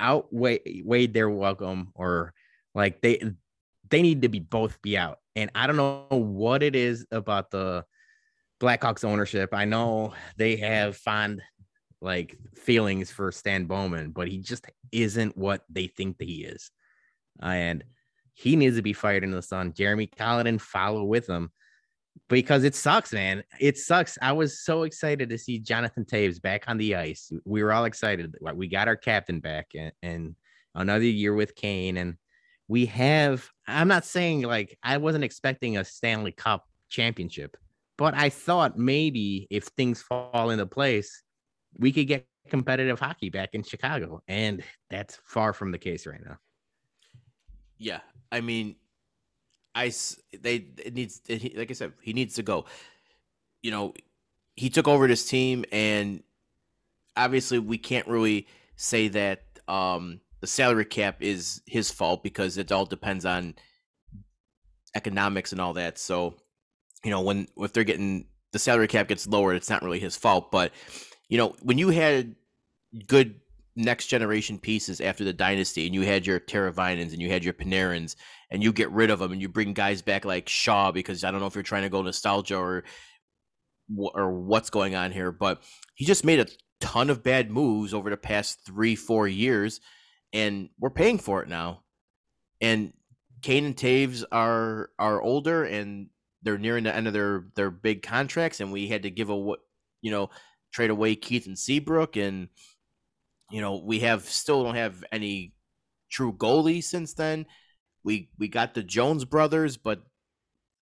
outweighed their welcome, or like they they need to be both be out. And I don't know what it is about the Blackhawks ownership. I know they have fond like feelings for Stan Bowman, but he just isn't what they think that he is. And he needs to be fired into the sun. Jeremy Colliton follow with him because it sucks, man. It sucks. I was so excited to see Jonathan Toews back on the ice. We were all excited. We got our captain back and, and another year with Kane. And we have, I'm not saying like I wasn't expecting a Stanley Cup championship, but I thought maybe if things fall into place, we could get competitive hockey back in Chicago, and that's far from the case right now. Yeah, I mean, I they it needs like I said, he needs to go. You know, he took over this team, and obviously we can't really say that um the salary cap is his fault because it all depends on economics and all that. So, you know, when if they're getting the salary cap gets lowered, it's not really his fault. But you know, when you had good next generation pieces after the dynasty, and you had your Teravainens and you had your Panarins, and you get rid of them, and you bring guys back like Shaw because I don't know if you're trying to go nostalgia or or what's going on here, but he just made a ton of bad moves over the past three, four years, and we're paying for it now. And Kane and Toews are are older and they're nearing the end of their their big contracts, and we had to give a you know trade away Keith and Seabrook, and you know we have still don't have any true goalie since then. We we got the Jones brothers, but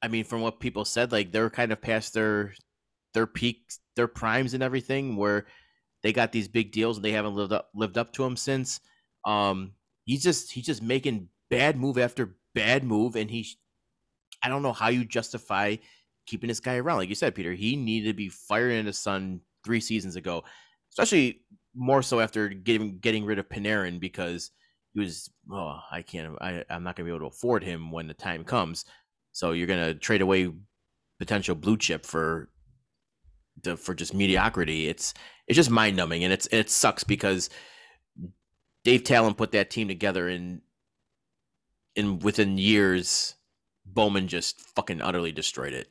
I mean, from what people said, like they're kind of past their their peaks, their primes, and everything, where they got these big deals and they haven't lived up lived up to them since. Um, he's just he's just making bad move after bad move, and he, I don't know how you justify keeping this guy around. Like you said, Peter, he needed to be fired in the sun three seasons ago, especially more so after getting getting rid of Panarin because he was oh I can't I, I'm not gonna be able to afford him when the time comes. So you're gonna trade away potential blue chip for the for just mediocrity. It's it's just mind numbing and it's it sucks because Dave Tallon put that team together and in within years Bowman just fucking utterly destroyed it.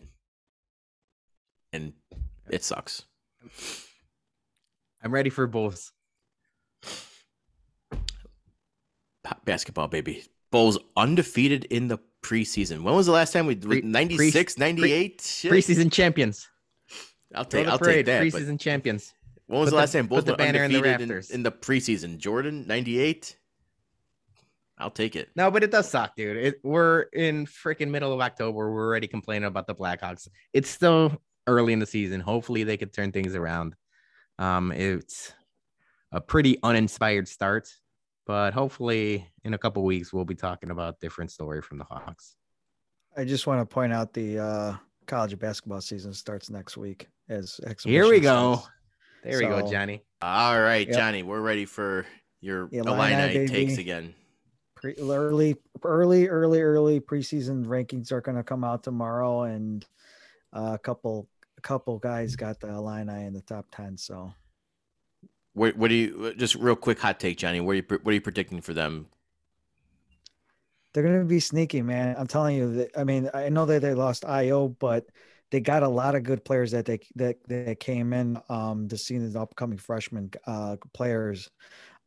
And it sucks. I'm ready for Bulls. Basketball, baby. Bulls undefeated in the preseason. When was the last time we Pre- 96, 98? Shit. Preseason champions. I'll take I'll parade. take that. Preseason champions. when was put the last time Bulls the went banner in the undefeated in, in the preseason? Jordan 98? I'll take it. No, but it does suck, dude. It, we're in freaking middle of October. We're already complaining about the Blackhawks. It's still early in the season. Hopefully, they could turn things around. Um, it's a pretty uninspired start, but hopefully, in a couple weeks, we'll be talking about a different story from the Hawks. I just want to point out the uh, college basketball season starts next week. As Here we exhibition go. starts. There we go, Johnny. All right, Yep. Johnny, we're ready for your The Illini, Illini takes again. Pre- early, early, early, early preseason rankings are going to come out tomorrow, and uh, a couple, a couple guys got the Illini in the top ten. So What, what do you just real quick hot take, Johnny? What are you what are you predicting for them? they're going to be sneaky, man. I'm telling you. That, I mean, I know that they lost Ayo, but they got a lot of good players that they that that came in um to see the upcoming freshman uh players.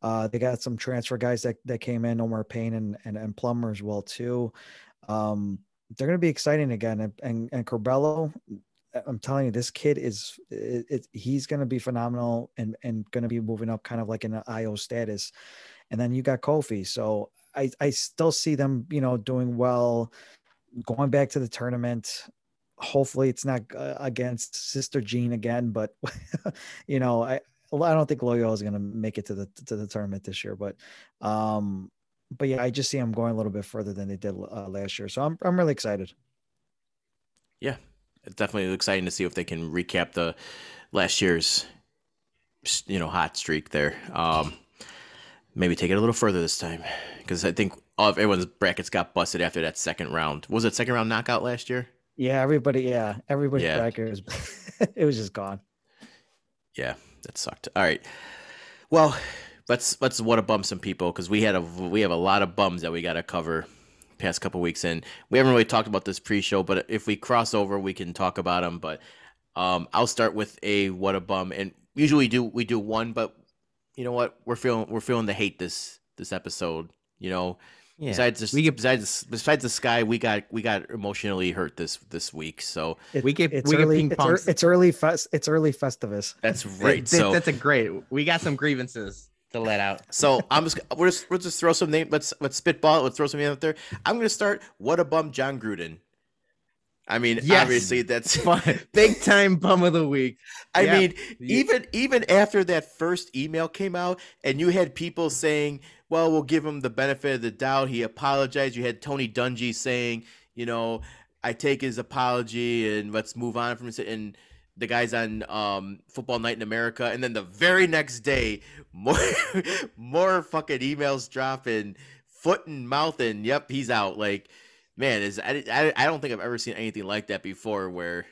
Uh, they got some transfer guys that, that came in, Omar Payne and, and, and Plummer as well too. Um, they're going to be exciting again. And, and, and Curbelo, I'm telling you, this kid is, it, it, he's going to be phenomenal and, and going to be moving up kind of like in an Ayo status. And then you got Kofi. So I, I still see them, you know, doing well, going back to the tournament. Hopefully it's not uh, against Sister Jean again, but you know, I, I don't think Loyola is going to make it to the to the tournament this year, but um, but yeah, I just see them going a little bit further than they did uh, last year, so I'm I'm really excited. Yeah, it's definitely exciting to see if they can recap the last year's you know hot streak there. Um, maybe take it a little further this time because I think all of everyone's brackets got busted after that second round. Was it second round knockout last year? Yeah, everybody, yeah, everybody's Yeah. bracket was it was just gone. Yeah, that sucked. All right. Well, let's let's what a bum some people because we had a we have a lot of bums that we got to cover past couple weeks and we haven't really talked about this pre-show but if we cross over we can talk about them but um I'll start with a what a bum and usually do we do one but you know what we're feeling we're feeling the hate this this episode you know Yeah. besides this, we get besides besides the sky we got we got emotionally hurt this this week so It- We get- it's we get early, ping it's, ear- pongs. it's early fest, it's early Festivus. that's right th- so that's a great. We got some grievances to let out. So I'm just we're just we'll just throw some name. Let's let's spitball. Let's throw some names out there. I'm gonna start. What a bum, Jon Gruden. I mean, Yes. obviously that's. Fun- Big time bum of the week. I Yeah. mean, You- even even after that first email came out, and you had people saying, "Well, we'll give him the benefit of the doubt." He apologized. You had Tony Dungy saying, "You know, I take his apology and let's move on from this." And the guys on um, Football Night in America, and then the very next day, more more fucking emails dropping, foot and mouth, and yep, he's out. Like, man, is I, I, I don't think I've ever seen anything like that before. Where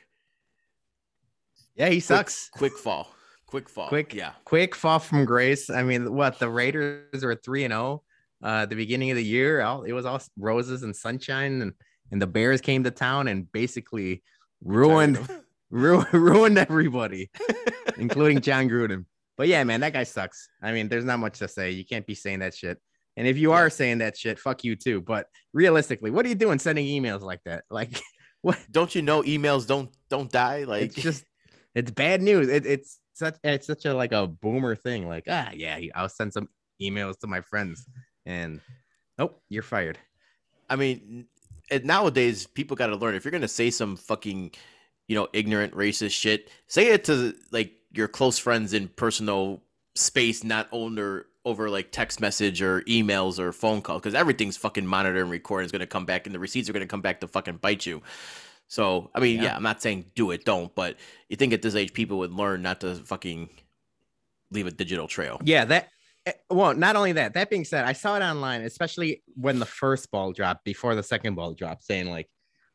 Yeah, he quick- sucks. Quick, fall. Quick fall. Quick- Yeah. Quick fall from grace. I mean, what the Raiders were three and zero uh, at the beginning of the year. All, it was all roses and sunshine, and and the Bears came to town and basically ruined ru- ruined everybody, including Jon Gruden. But yeah, man, that guy sucks. I mean, there's not much to say. You can't be saying that shit. And if you are saying that shit, fuck you too. But realistically, what are you doing sending emails like that? Like, what? Don't you know emails don't don't die? Like it's just it's bad news. It, it's such it's such a like a boomer thing. Like ah yeah, I'll send some emails to my friends, and nope, you're fired. I mean, nowadays people got to learn if you're gonna say some fucking, you know, ignorant racist shit, say it to like your close friends in personal space, not over over like text message or emails or phone call, because everything's fucking monitored and recorded. Is gonna come back, and the receipts are gonna come back to fucking bite you. So I mean, Yeah. yeah, I'm not saying do it, don't, but you think at this age people would learn not to fucking leave a digital trail. Yeah, that. eh, Well, not only that. That being said, I saw it online, especially when the first ball dropped before the second ball dropped, saying like,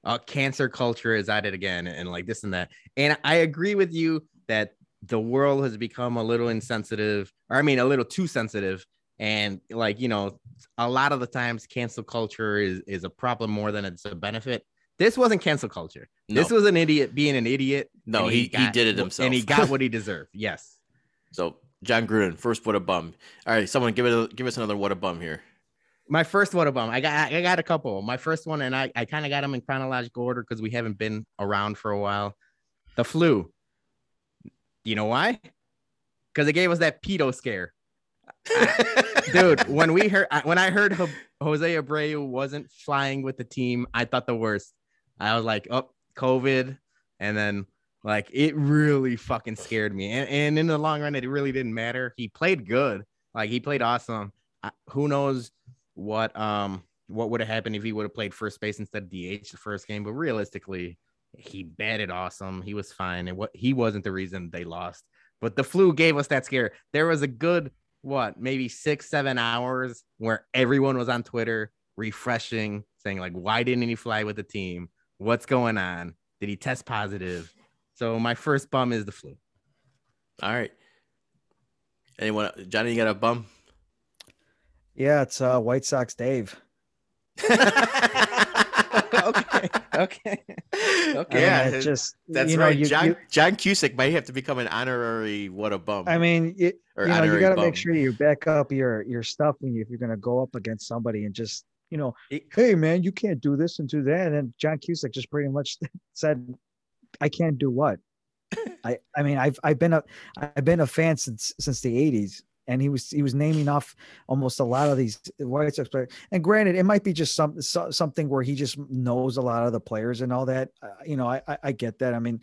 uh, "Cancel culture is at it again," and like this and that. And I agree with you that the world has become a little insensitive, or I mean, a little too sensitive. And like you know, a lot of the times, cancel culture is is a problem more than it's a benefit. This wasn't cancel culture. No, This was an idiot being an idiot. no, he, he, got- did it himself, and he got what he deserved. Yes. So Jon Gruden, first what a bum. All right, someone give it a, give us another what a bum here. My first what a bum. I got I got a couple. My first one, and I, I kind of got them in chronological order because we haven't been around for a while. The flu. You know why? Because it gave us that Pito scare, dude. When we heard when I heard Jose Abreu wasn't flying with the team, I thought the worst. I was like, oh, COVID, and then like it really fucking scared me. And, and in the long run, it really didn't matter. He played good, like he played awesome. I, who knows what um what would have happened if he would have played first base instead of DH the first game? But realistically, he batted awesome. He was fine, and what he wasn't the reason they lost. But the flu gave us that scare. There was a good what maybe six seven hours where everyone was on Twitter refreshing, saying like, "Why didn't he fly with the team? What's going on? Did he test positive?" So my first bum is the flu. All right. Anyone, Johnny, you got a bum? Yeah, it's uh, White Sox Dave. okay, okay. I mean, yeah, it just that's you know, right. you- John you- John Cusack might have to become an honorary what a bum. I mean, it, or you know, you got to make sure you back up your your stuff when you if you're going to go up against somebody and just you know, hey man, you can't do this and do that. And John Cusack just pretty much said, I can't do what. I I mean, I've I've been a I've been a fan since since the '80s, and he was he was naming off almost a lot of these White Sox players. And granted, it might be just some so, something where he just knows a lot of the players and all that. Uh, you know, I, I I get that. I mean,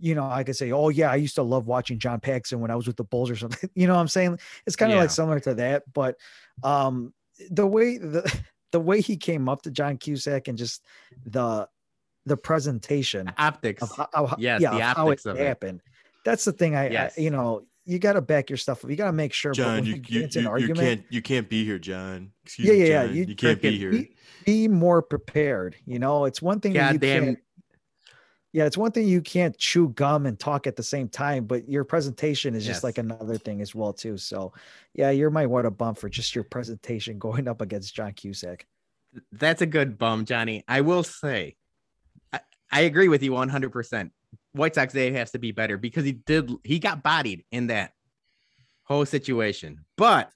you know, I could say, oh yeah, I used to love watching John Paxson when I was with the Bulls or something. You know what I'm saying? It's kind of Yeah. like similar to that, but um the way the the way he came up to John Cusack and just the the presentation Optics. of how, how Yes, yeah, the of how it optics of it. happened. That's the thing. I, Yes. I you know you got to back your stuff. up. You got to make sure. John, when you, you, into an you, you can't you can't be here, John. Excuse Yeah, me, yeah, yeah, John. you You, can't be here. be- be more prepared. You know, it's one thing that you Goddamn. can't. Yeah, it's one thing you can't chew gum and talk at the same time, but your presentation is just like another thing as well too. So, yeah, you're my what a bump for just your presentation going up against John Cusack. That's a good bum, Johnny. I will say, I, I agree with you 100%. White Sox Dave has to be better because he did, he got bodied in that whole situation. But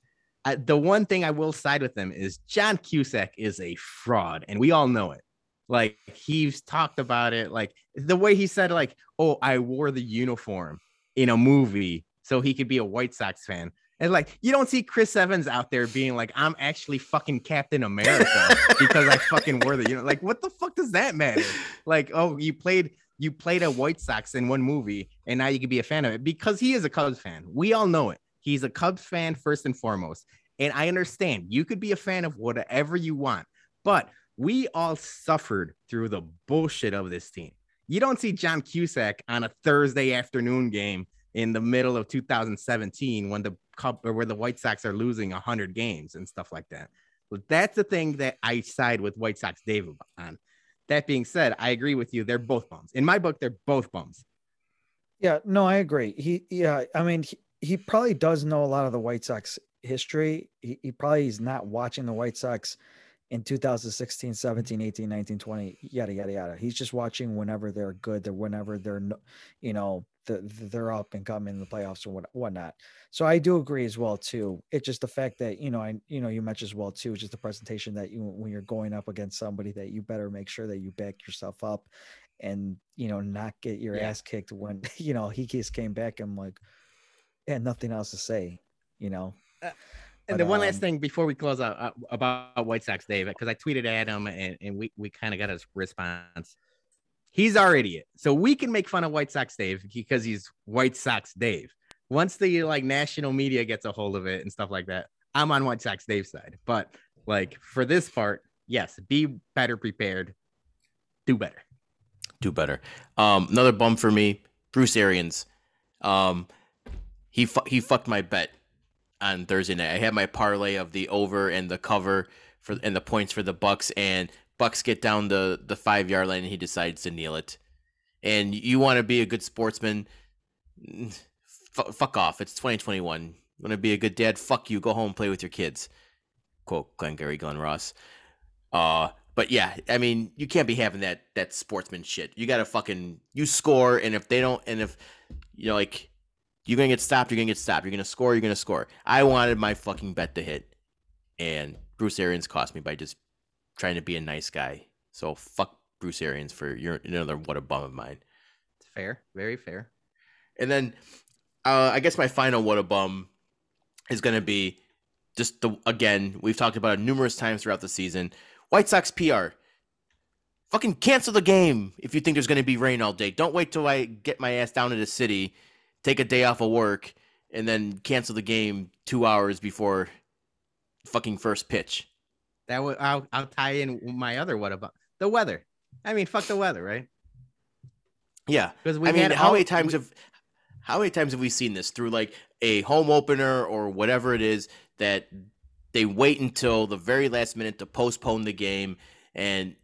I, the one thing I will side with them is John Cusack is a fraud, and we all know it. Like he's talked about it, like the way he said, like, "Oh, I wore the uniform in a movie so he could be a White Sox fan." And like you don't see Chris Evans out there being like, I'm actually fucking Captain America because I fucking wore the, you know, like what the fuck does that matter? Like, oh, you played you played a White Sox in one movie and now you can be a fan of it because he is a Cubs fan. We all know it. He's a Cubs fan first and foremost. And I understand you could be a fan of whatever you want, but we all suffered through the bullshit of this team. You don't see John Cusack on a Thursday afternoon game in the middle of 2017 when the cup or where the White Sox are losing 100 games and stuff like that. But that's the thing that I side with White Sox Dave on. That being said, I agree with you. They're both bums. In my book, they're both bums. Yeah, no, I agree. He, yeah, I mean, he, he probably does know a lot of the White Sox history. He, he probably is not watching the White Sox in 2016, 17, 18, 19, 20, yada, yada, yada. He's just watching whenever they're good, they're whenever they're, you know, they're up and coming in the playoffs or whatnot. So I do agree as well too. It's just the fact that you know I you know you mentioned as well too, just the presentation that you when you're going up against somebody that you better make sure that you back yourself up, and you know not get your yeah. ass kicked when you know he just came back and like had nothing else to say, you know. Uh, and the one um, last thing before we close out uh, about White Sox, Dave, because I tweeted at him and, and we, we kind of got a response. He's our idiot. So we can make fun of White Sox Dave because he's White Sox Dave. Once the like national media gets a hold of it and stuff like that, I'm on White Sox Dave's side. But like for this part, yes, be better prepared, do better. Do better. Um, another bum for me, Bruce Arians. Um, he fu- he fucked my bet on Thursday night. I had my parlay of the over and the cover for and the points for the Bucs and Bucs get down the the five yard line and he decides to kneel it. And you want to be a good sportsman? F- fuck off! It's 2021. Want to be a good dad? Fuck you. Go home, play with your kids. Quote Glengarry Glen Ross. Uh, but yeah, I mean, you can't be having that that sportsman shit. You gotta fucking you score, and if they don't, and if you know, like you're gonna get stopped, you're gonna get stopped. You're gonna score, you're gonna score. I wanted my fucking bet to hit, and Bruce Arians cost me by just trying to be a nice guy. So fuck Bruce Arians for your another what a bum of mine. It's fair, very fair. And then uh, I guess my final what a bum is gonna be just the again we've talked about it numerous times throughout the season. White Sox PR. Fucking cancel the game if you think there's going to be rain all day. Don't wait till I get my ass down to the city, take a day off of work, and then cancel the game two hours before fucking first pitch. That would I'll, I'll tie in my other what about the weather. I mean, fuck the weather, right? Yeah, because we I mean, how many times we, have how many times have we seen this through like a home opener or whatever it is that they wait until the very last minute to postpone the game and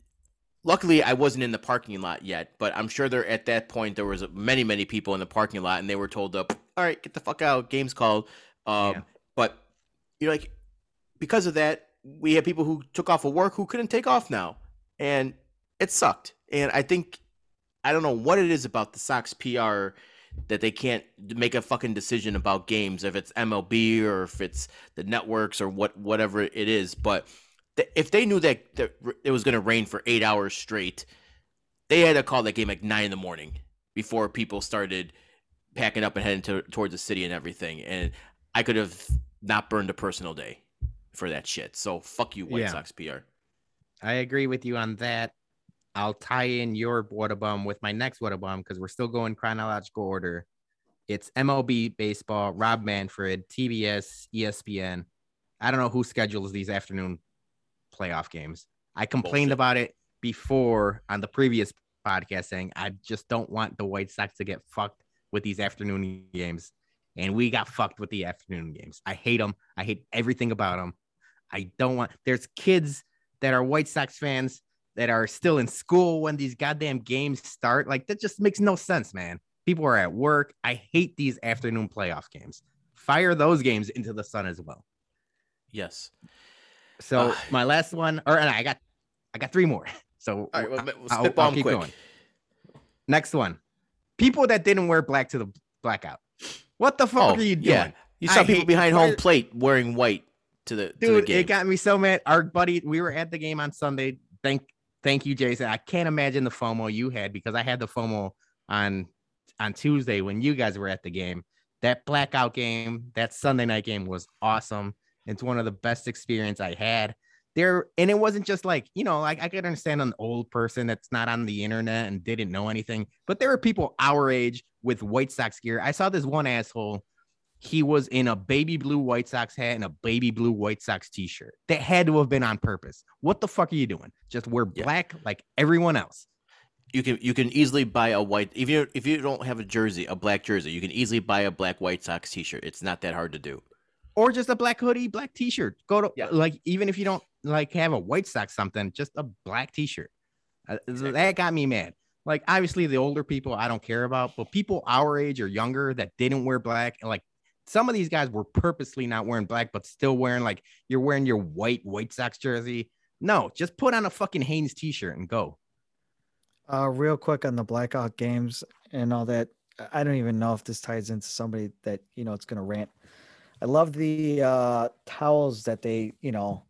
luckily I wasn't in the parking lot yet, but I'm sure there at that point there was many many people in the parking lot and they were told up, all right, get the fuck out, game's called. Um, yeah. but you know like because of that we have people who took off of work who couldn't take off now, and it sucked. And I think I don't know what it is about the Sox PR that they can't make a fucking decision about games if it's MLB or if it's the networks or what whatever it is. But if they knew that, that it was going to rain for eight hours straight, they had to call that game like nine in the morning before people started packing up and heading to, towards the city and everything. And I could have not burned a personal day for that shit. So fuck you, White yeah. Sox PR. I agree with you on that. I'll tie in your Whatabum with my next Whatabum because we're still going chronological order. It's MLB baseball, Rob Manfred, TBS, ESPN. I don't know who schedules these afternoon playoff games. I complained Bullshit. about it before on the previous podcast saying I just don't want the White Sox to get fucked with these afternoon games. And we got fucked with the afternoon games. I hate them. I hate everything about them. I don't want. There's kids that are White Sox fans that are still in school when these goddamn games start. Like that just makes no sense, man. People are at work. I hate these afternoon playoff games. Fire those games into the sun as well. Yes. So uh, my last one, or I got, I got three more. So right, well, I'll, I'll, I'll keep quick. going. Next one, people that didn't wear black to the blackout. What the fuck oh, are you doing? Yeah. You saw I people behind home plate wearing white to the dude. To the it got me so mad. Our buddy, we were at the game on Sunday. Thank, thank you, Jason. I can't imagine the FOMO you had because I had the FOMO on on Tuesday when you guys were at the game. that blackout game, that Sunday night game was awesome. It's one of the best experience I had there. And it wasn't just like, you know, like I could understand an old person that's not on the internet and didn't know anything, but there were people our age with White Sox gear. I saw this one asshole. He was in a baby blue White Sox hat and a baby blue White Sox t-shirt. That had to have been on purpose. What the fuck are you doing? Just wear Yeah. black like everyone else. You can you can easily buy a white if you if you don't have a jersey, a black jersey, you can easily buy a black White Sox T-shirt. It's not that hard to do. Or just a black hoodie, black t-shirt. Go to Yeah. like even if you don't like have a White Sox something, just a black t-shirt. Uh, That got me mad. Like obviously the older people I don't care about, but people our age or younger that didn't wear black, and like some of these guys were purposely not wearing black, but still wearing like you're wearing your white White Sox jersey. No, just put on a fucking Hanes t-shirt and go. Uh, real quick on the blackout games and all that. I don't even know if this ties into somebody that you know it's gonna rant. I love the uh towels that they, you know,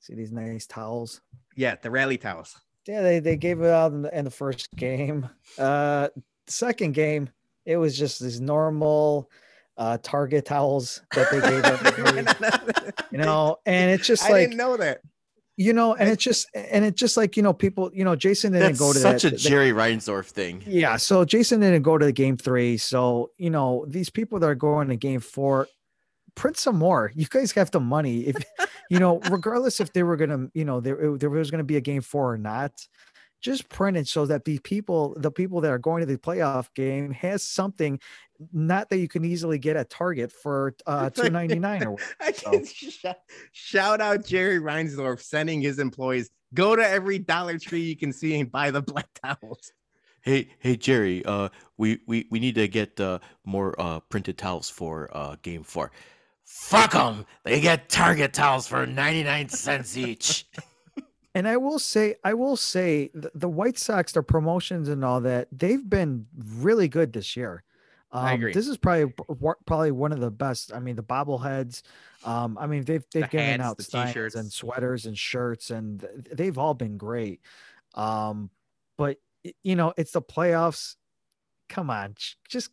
see these nice towels. Yeah, the rally towels. Yeah, they, they gave it out in the, in the first game. Uh, second game, it was just these normal uh Target towels that they gave everybody, you know, and it's just like I didn't know that. you know, and it's just and it's just like you know, people, you know, Jason didn't That's go to such that, a that- Jerry Reinsdorf thing. yeah, so Jason didn't go to the game three. So, you know, these people that are going to game four, print some more. You guys have the money. If you know, regardless if they were gonna, you know, there, there was gonna be a game four or not, just print it so that the people, the people that are going to the playoff game has something, not that you can easily get at Target for uh two ninety nine or I can shout, shout out Jerry Reinsdorf sending his employees go to every Dollar Tree you can see and buy the black towels. Hey, hey, Jerry. Uh, we we we need to get uh more uh printed towels for uh game four. Fuck them. They get Target towels for ninety nine cents each. And I will say, I will say, the, the White Sox, their promotions and all that, they've been really good this year. Um, I agree. This is probably probably one of the best. I mean, the bobbleheads. Um, I mean, they've they've The given hats, out the t-shirts. and sweaters and shirts, and they've all been great. Um, but you know, it's the playoffs. Come on, just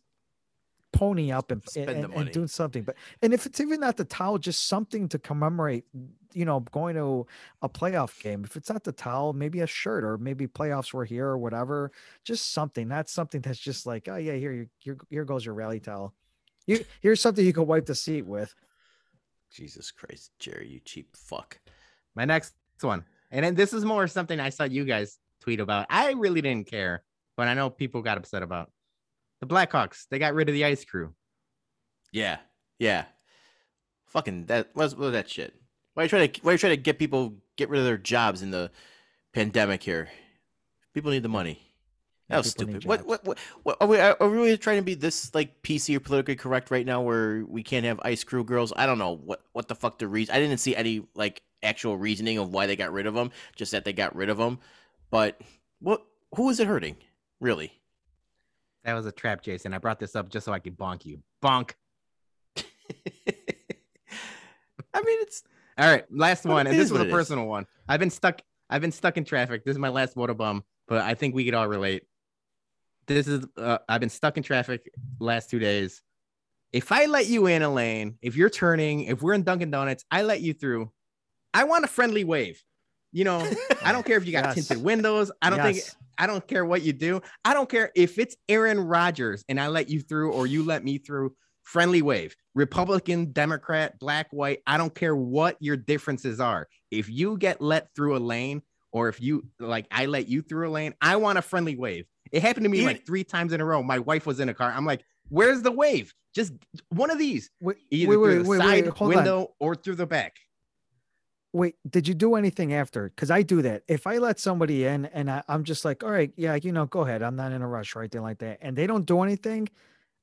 pony up and Spend and, the and doing something. But and if it's even not the towel, just something to commemorate. You know, going to a playoff game. If it's not the towel, maybe a shirt or maybe playoffs were here or whatever. Just something. Not something that's just like, oh yeah, here, you- here, here goes your rally towel. You, here's something you can wipe the seat with. Jesus Christ, Jerry, you cheap fuck. My next one, and then this is more something I saw you guys tweet about. I really didn't care, but I know people got upset about the Blackhawks. They got rid of the ice crew. Yeah, yeah. Fucking that. What's that shit? Why are you trying to why are you trying to get people get rid of their jobs in the pandemic here? People need the money. That was stupid. What, what what what are we are we really trying to be this like PC or politically correct right now where we can't have ice crew girls? I don't know what what the fuck the reason. I didn't see any like actual reasoning of why they got rid of them. Just that they got rid of them. But what who is it hurting? Really? That was a trap, Jason. I brought this up just so I could bonk you. Bonk. I mean, it's All right, last one, and this was a it is. personal one. I've been stuck. I've been stuck in traffic. This is my last water bum, but I think we could all relate. This is. Uh, I've been stuck in traffic last two days. If I let you in a lane, if you're turning, if we're in Dunkin' Donuts, I let you through. I want a friendly wave. You know, I don't care if you got Yes. tinted windows. I don't think Yes. I don't care what you do. I don't care if it's Aaron Rodgers and I let you through or you let me through. Friendly wave, Republican, Democrat, black, white. I don't care what your differences are. If you get let through a lane or if you like, I let you through a lane, I want a friendly wave. It happened to me like three times in a row. My wife was in a car. I'm like, where's the wave? Just one of these, either wait, through wait, the wait, side hold on. window or through the back. Wait, did you do anything after? Because I do that. If I let somebody in and I, I'm just like, all right, yeah, you know, go ahead. I'm not in a rush or anything like that. And they don't do anything,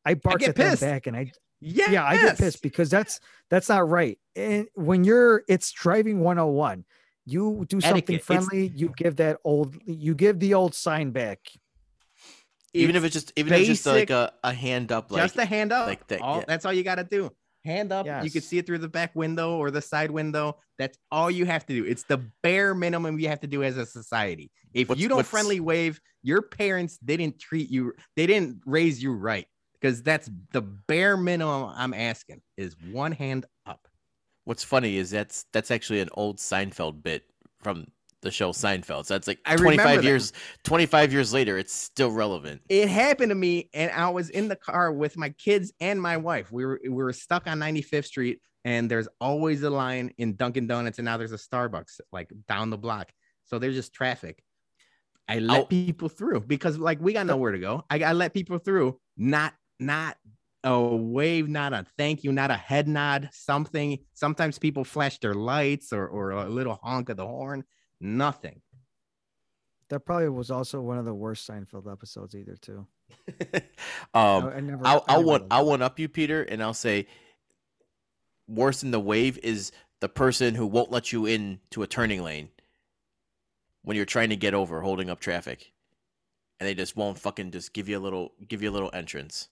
I bark get at them back and I Yeah, yeah, I get pissed because that's that's not right. And when you're it's driving 101, you do something Etiquette. It's- friendly, you give that old you give the old sign back. even if it's just even if it's just like a, a hand up like just a hand up. like that, All- yeah. That's all you got to do. Hand up. You can see it through the back window or the side window. That's all you have to do. It's the bare minimum you have to do as a society. If What's- you don't what's- friendly wave, your parents didn't treat you. They didn't raise you right. because that's the bare minimum I'm asking is one hand up. What's funny is that's that's actually an old Seinfeld bit from the show Seinfeld. So that's like I remember 25 that. years 25 years later it's still relevant. It happened to me, and I was in the car with my kids and my wife. We were we were stuck on 95th Street, and there's always a line in Dunkin' Donuts, and now there's a Starbucks like down the block. So there's just traffic. I let I'll- people through because like we got nowhere to go. I, I let people through, not not a wave, not a thank you, not a head nod, something. Sometimes people flash their lights or or a little honk of the horn. Nothing. That probably was also one of the worst Seinfeld episodes either too. um I, I never. I'll I I'll one I'll one up you, Peter, and I'll say worse than the wave is the person who won't let you in to a turning lane when you're trying to get over, holding up traffic, and they just won't fucking just give you a little give you a little entrance.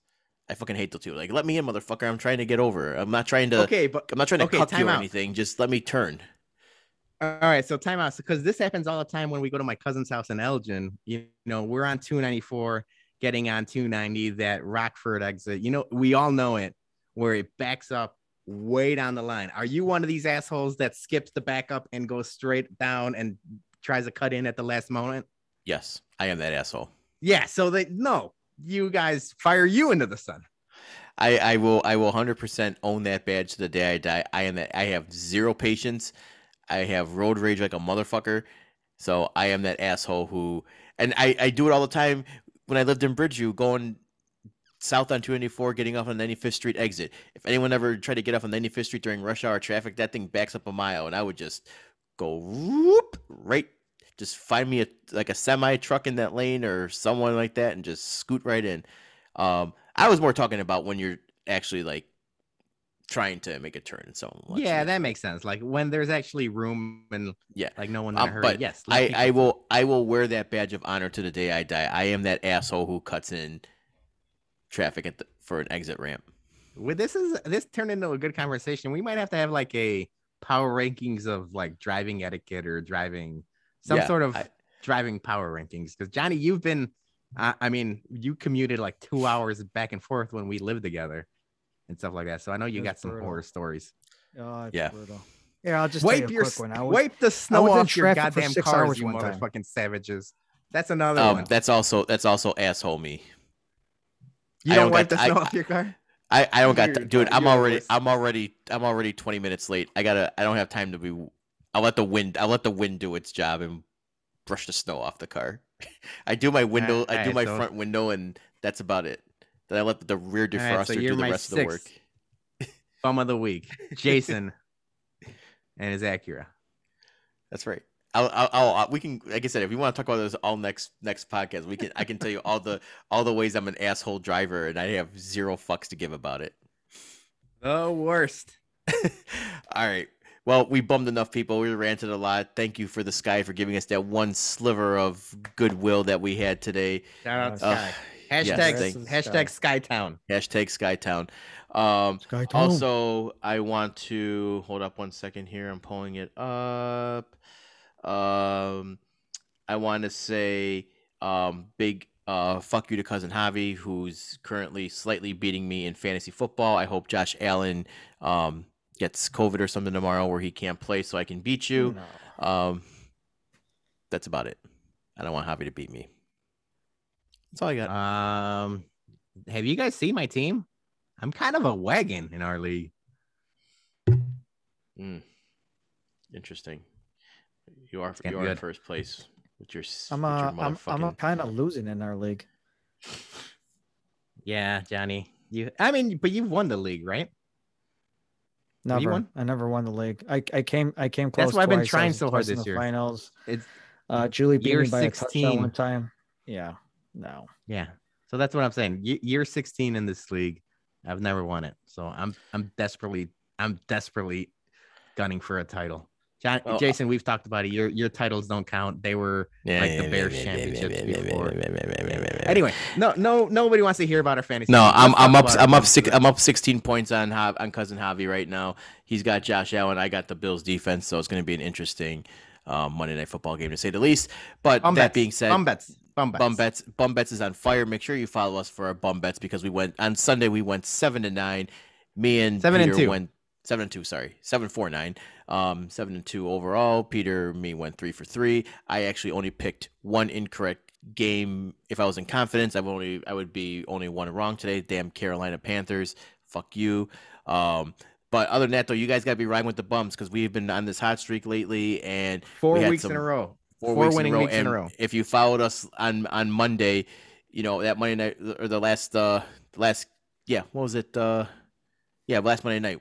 I fucking hate those two. Like, let me in, motherfucker. I'm trying to get over. I'm not trying to. Okay, but I'm not trying to okay, cuck you or out. anything. Just let me turn. All right, so time out because this happens all the time when we go to my cousin's house in Elgin. You know, we're on 294, getting on 290, that Rockford exit. You know, we all know it where it backs up way down the line. Are you one of these assholes that skips the backup and goes straight down and tries to cut in at the last moment? Yes, I am that asshole. Yeah, so they no, you guys fire you into the sun. I, I will I will hundred percent own that badge to the day I die. I am that I have zero patience. I have road rage like a motherfucker. So I am that asshole who and I, I do it all the time when I lived in Bridgeview going south on 294 getting off on 95th Street exit. If anyone ever tried to get off on 95th Street during rush hour traffic, that thing backs up a mile and I would just go whoop right just find me a like a semi truck in that lane or someone like that and just scoot right in. Um I was more talking about when you're actually like trying to make a turn and someone lets yeah, that makes sense. Like when there's actually room and Yeah. like no one in a Um, hurry. but yes, I, I will I will wear that badge of honor to the day I die. I am that asshole who cuts in traffic at the, for an exit ramp. Well, this is this turned into a good conversation. We might have to have like a power rankings of like driving etiquette or driving some Yeah, sort of I- driving power rankings. Because Johnny, you've been, I, I mean, you commuted like two hours back and forth when we lived together and stuff like that. So I know you got some brutal. horror stories. Oh, it's Yeah. brutal. Yeah, I'll just tell you Wipe a your quick one. I was, wipe the snow was off your goddamn six cars, you one time. motherfucking savages. That's another Um, one. that's also that's also asshole me. You I don't don't wipe got- the I- snow off your car. I, I don't got You're th- dude. I'm already worst. I'm already I'm already 20 minutes late. I gotta I don't have time to be. I'll let the wind I'll let the wind do its job and brush the snow off the car. I do my window. I do Alright, my so- front window and that's about it. Then I let the rear defroster you're do the rest of the work. Bum of the week, Jason, and his Acura. That's right. I'll, I'll, I'll, we can, like I said, if you want to talk about this all next next podcast, we can. I can tell you all the all the ways I'm an asshole driver, and I have zero fucks to give about it. The worst. all right. Well, we bummed enough people. We ranted a lot. Thank you for the sky for giving us that one sliver of goodwill that we had today. Shout out Uh, Sky. Yes, Hashtag thank- hashtag Skytown. Hashtag Skytown. Um, Sky Town. also, I want to hold up one second here. I'm pulling it up. Um, I want to say um, big uh, fuck you to cousin Javi, who's currently slightly beating me in fantasy football. I hope Josh Allen um, gets COVID or something tomorrow where he can't play, so I can beat you. No. Um, that's about it. I don't want Javi to beat me. That's all I got. Um, have you guys seen my team? I'm kind of a wagon in our league. Mm. Interesting. You are you are in first place with your s- I'm with your uh, I'm I'm motherfucking- kind of losing in our league. Yeah, Johnny. You. I mean, but you've won the league, right? Have you Never. won? I never won the league. I, I came I came close. That's why I've been trying so hard in this the year. Finals. It's Uh, Julie beat me by a 16. touchdown one time. Yeah. No. yeah. So that's what I'm saying. Ye- Year 16 in this league, I've never won it. So I'm I'm desperately I'm desperately gunning for a title. John, Oh, Jason, we've talked about it. Your your titles don't count. They were Yeah, like the yeah, Bears yeah, championships before. Anyway, no no nobody wants to hear about our fantasy. No. I'm I'm up I'm up six. I'm up 16 points on on cousin Javi right now. He's got Josh Allen. I got the Bills defense, so it's going to be an interesting um, Monday night football game to say the least. But Bum that bets. being said, Bum bets. Bum bets. Bum bets. Bum bets is on fire. Make sure you follow us for our bum bets because we went on Sunday. We went seven to nine. Me and seven and two went seven and two. Sorry, seven four nine. Um, seven and two overall. Peter, me went three for three. I actually only picked one incorrect game. If I was in confidence, I would only I would be only one wrong today. Damn Carolina Panthers. Fuck you. Um, but other than that, though, you guys gotta be riding with the bums because we've been on this hot streak lately, and Four we weeks in a row. Four, Four weeks winning in a row. weeks in a row. If you followed us on on Monday, you know that Monday night or the last uh last yeah what was it uh yeah last Monday night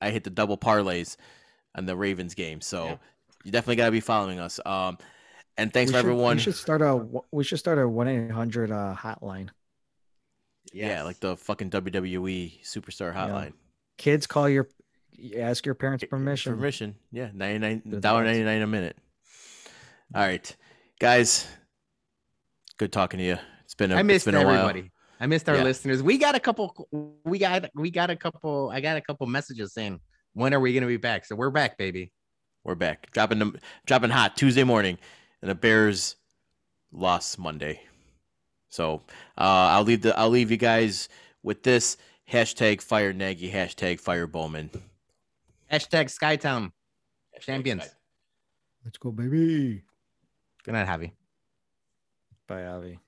I hit the double parlays on the Ravens game. So Yeah. you definitely gotta be following us. Um, and thanks we for should, everyone. We should start a we should start a one eight hundred uh hotline. Yeah, like the fucking WWE superstar Yeah. hotline. Kids call your ask your parents permission. Permission. Yeah, ninety nine dollar ninety nine a minute. All right, guys. Good talking to you. It's been a, I missed been a while. everybody. I missed our Yeah. listeners. We got a couple. We got we got a couple. I got a couple messages saying when are we gonna be back? So we're back, baby. We're back. Dropping them dropping hot Tuesday morning. And the Bears lost Monday. So uh, I'll leave the I'll leave you guys with this. Hashtag fire Nagy, hashtag fire Bowman. Hashtag Skytown champions. Let's go, baby. Good night, Javi. Bye, Avi.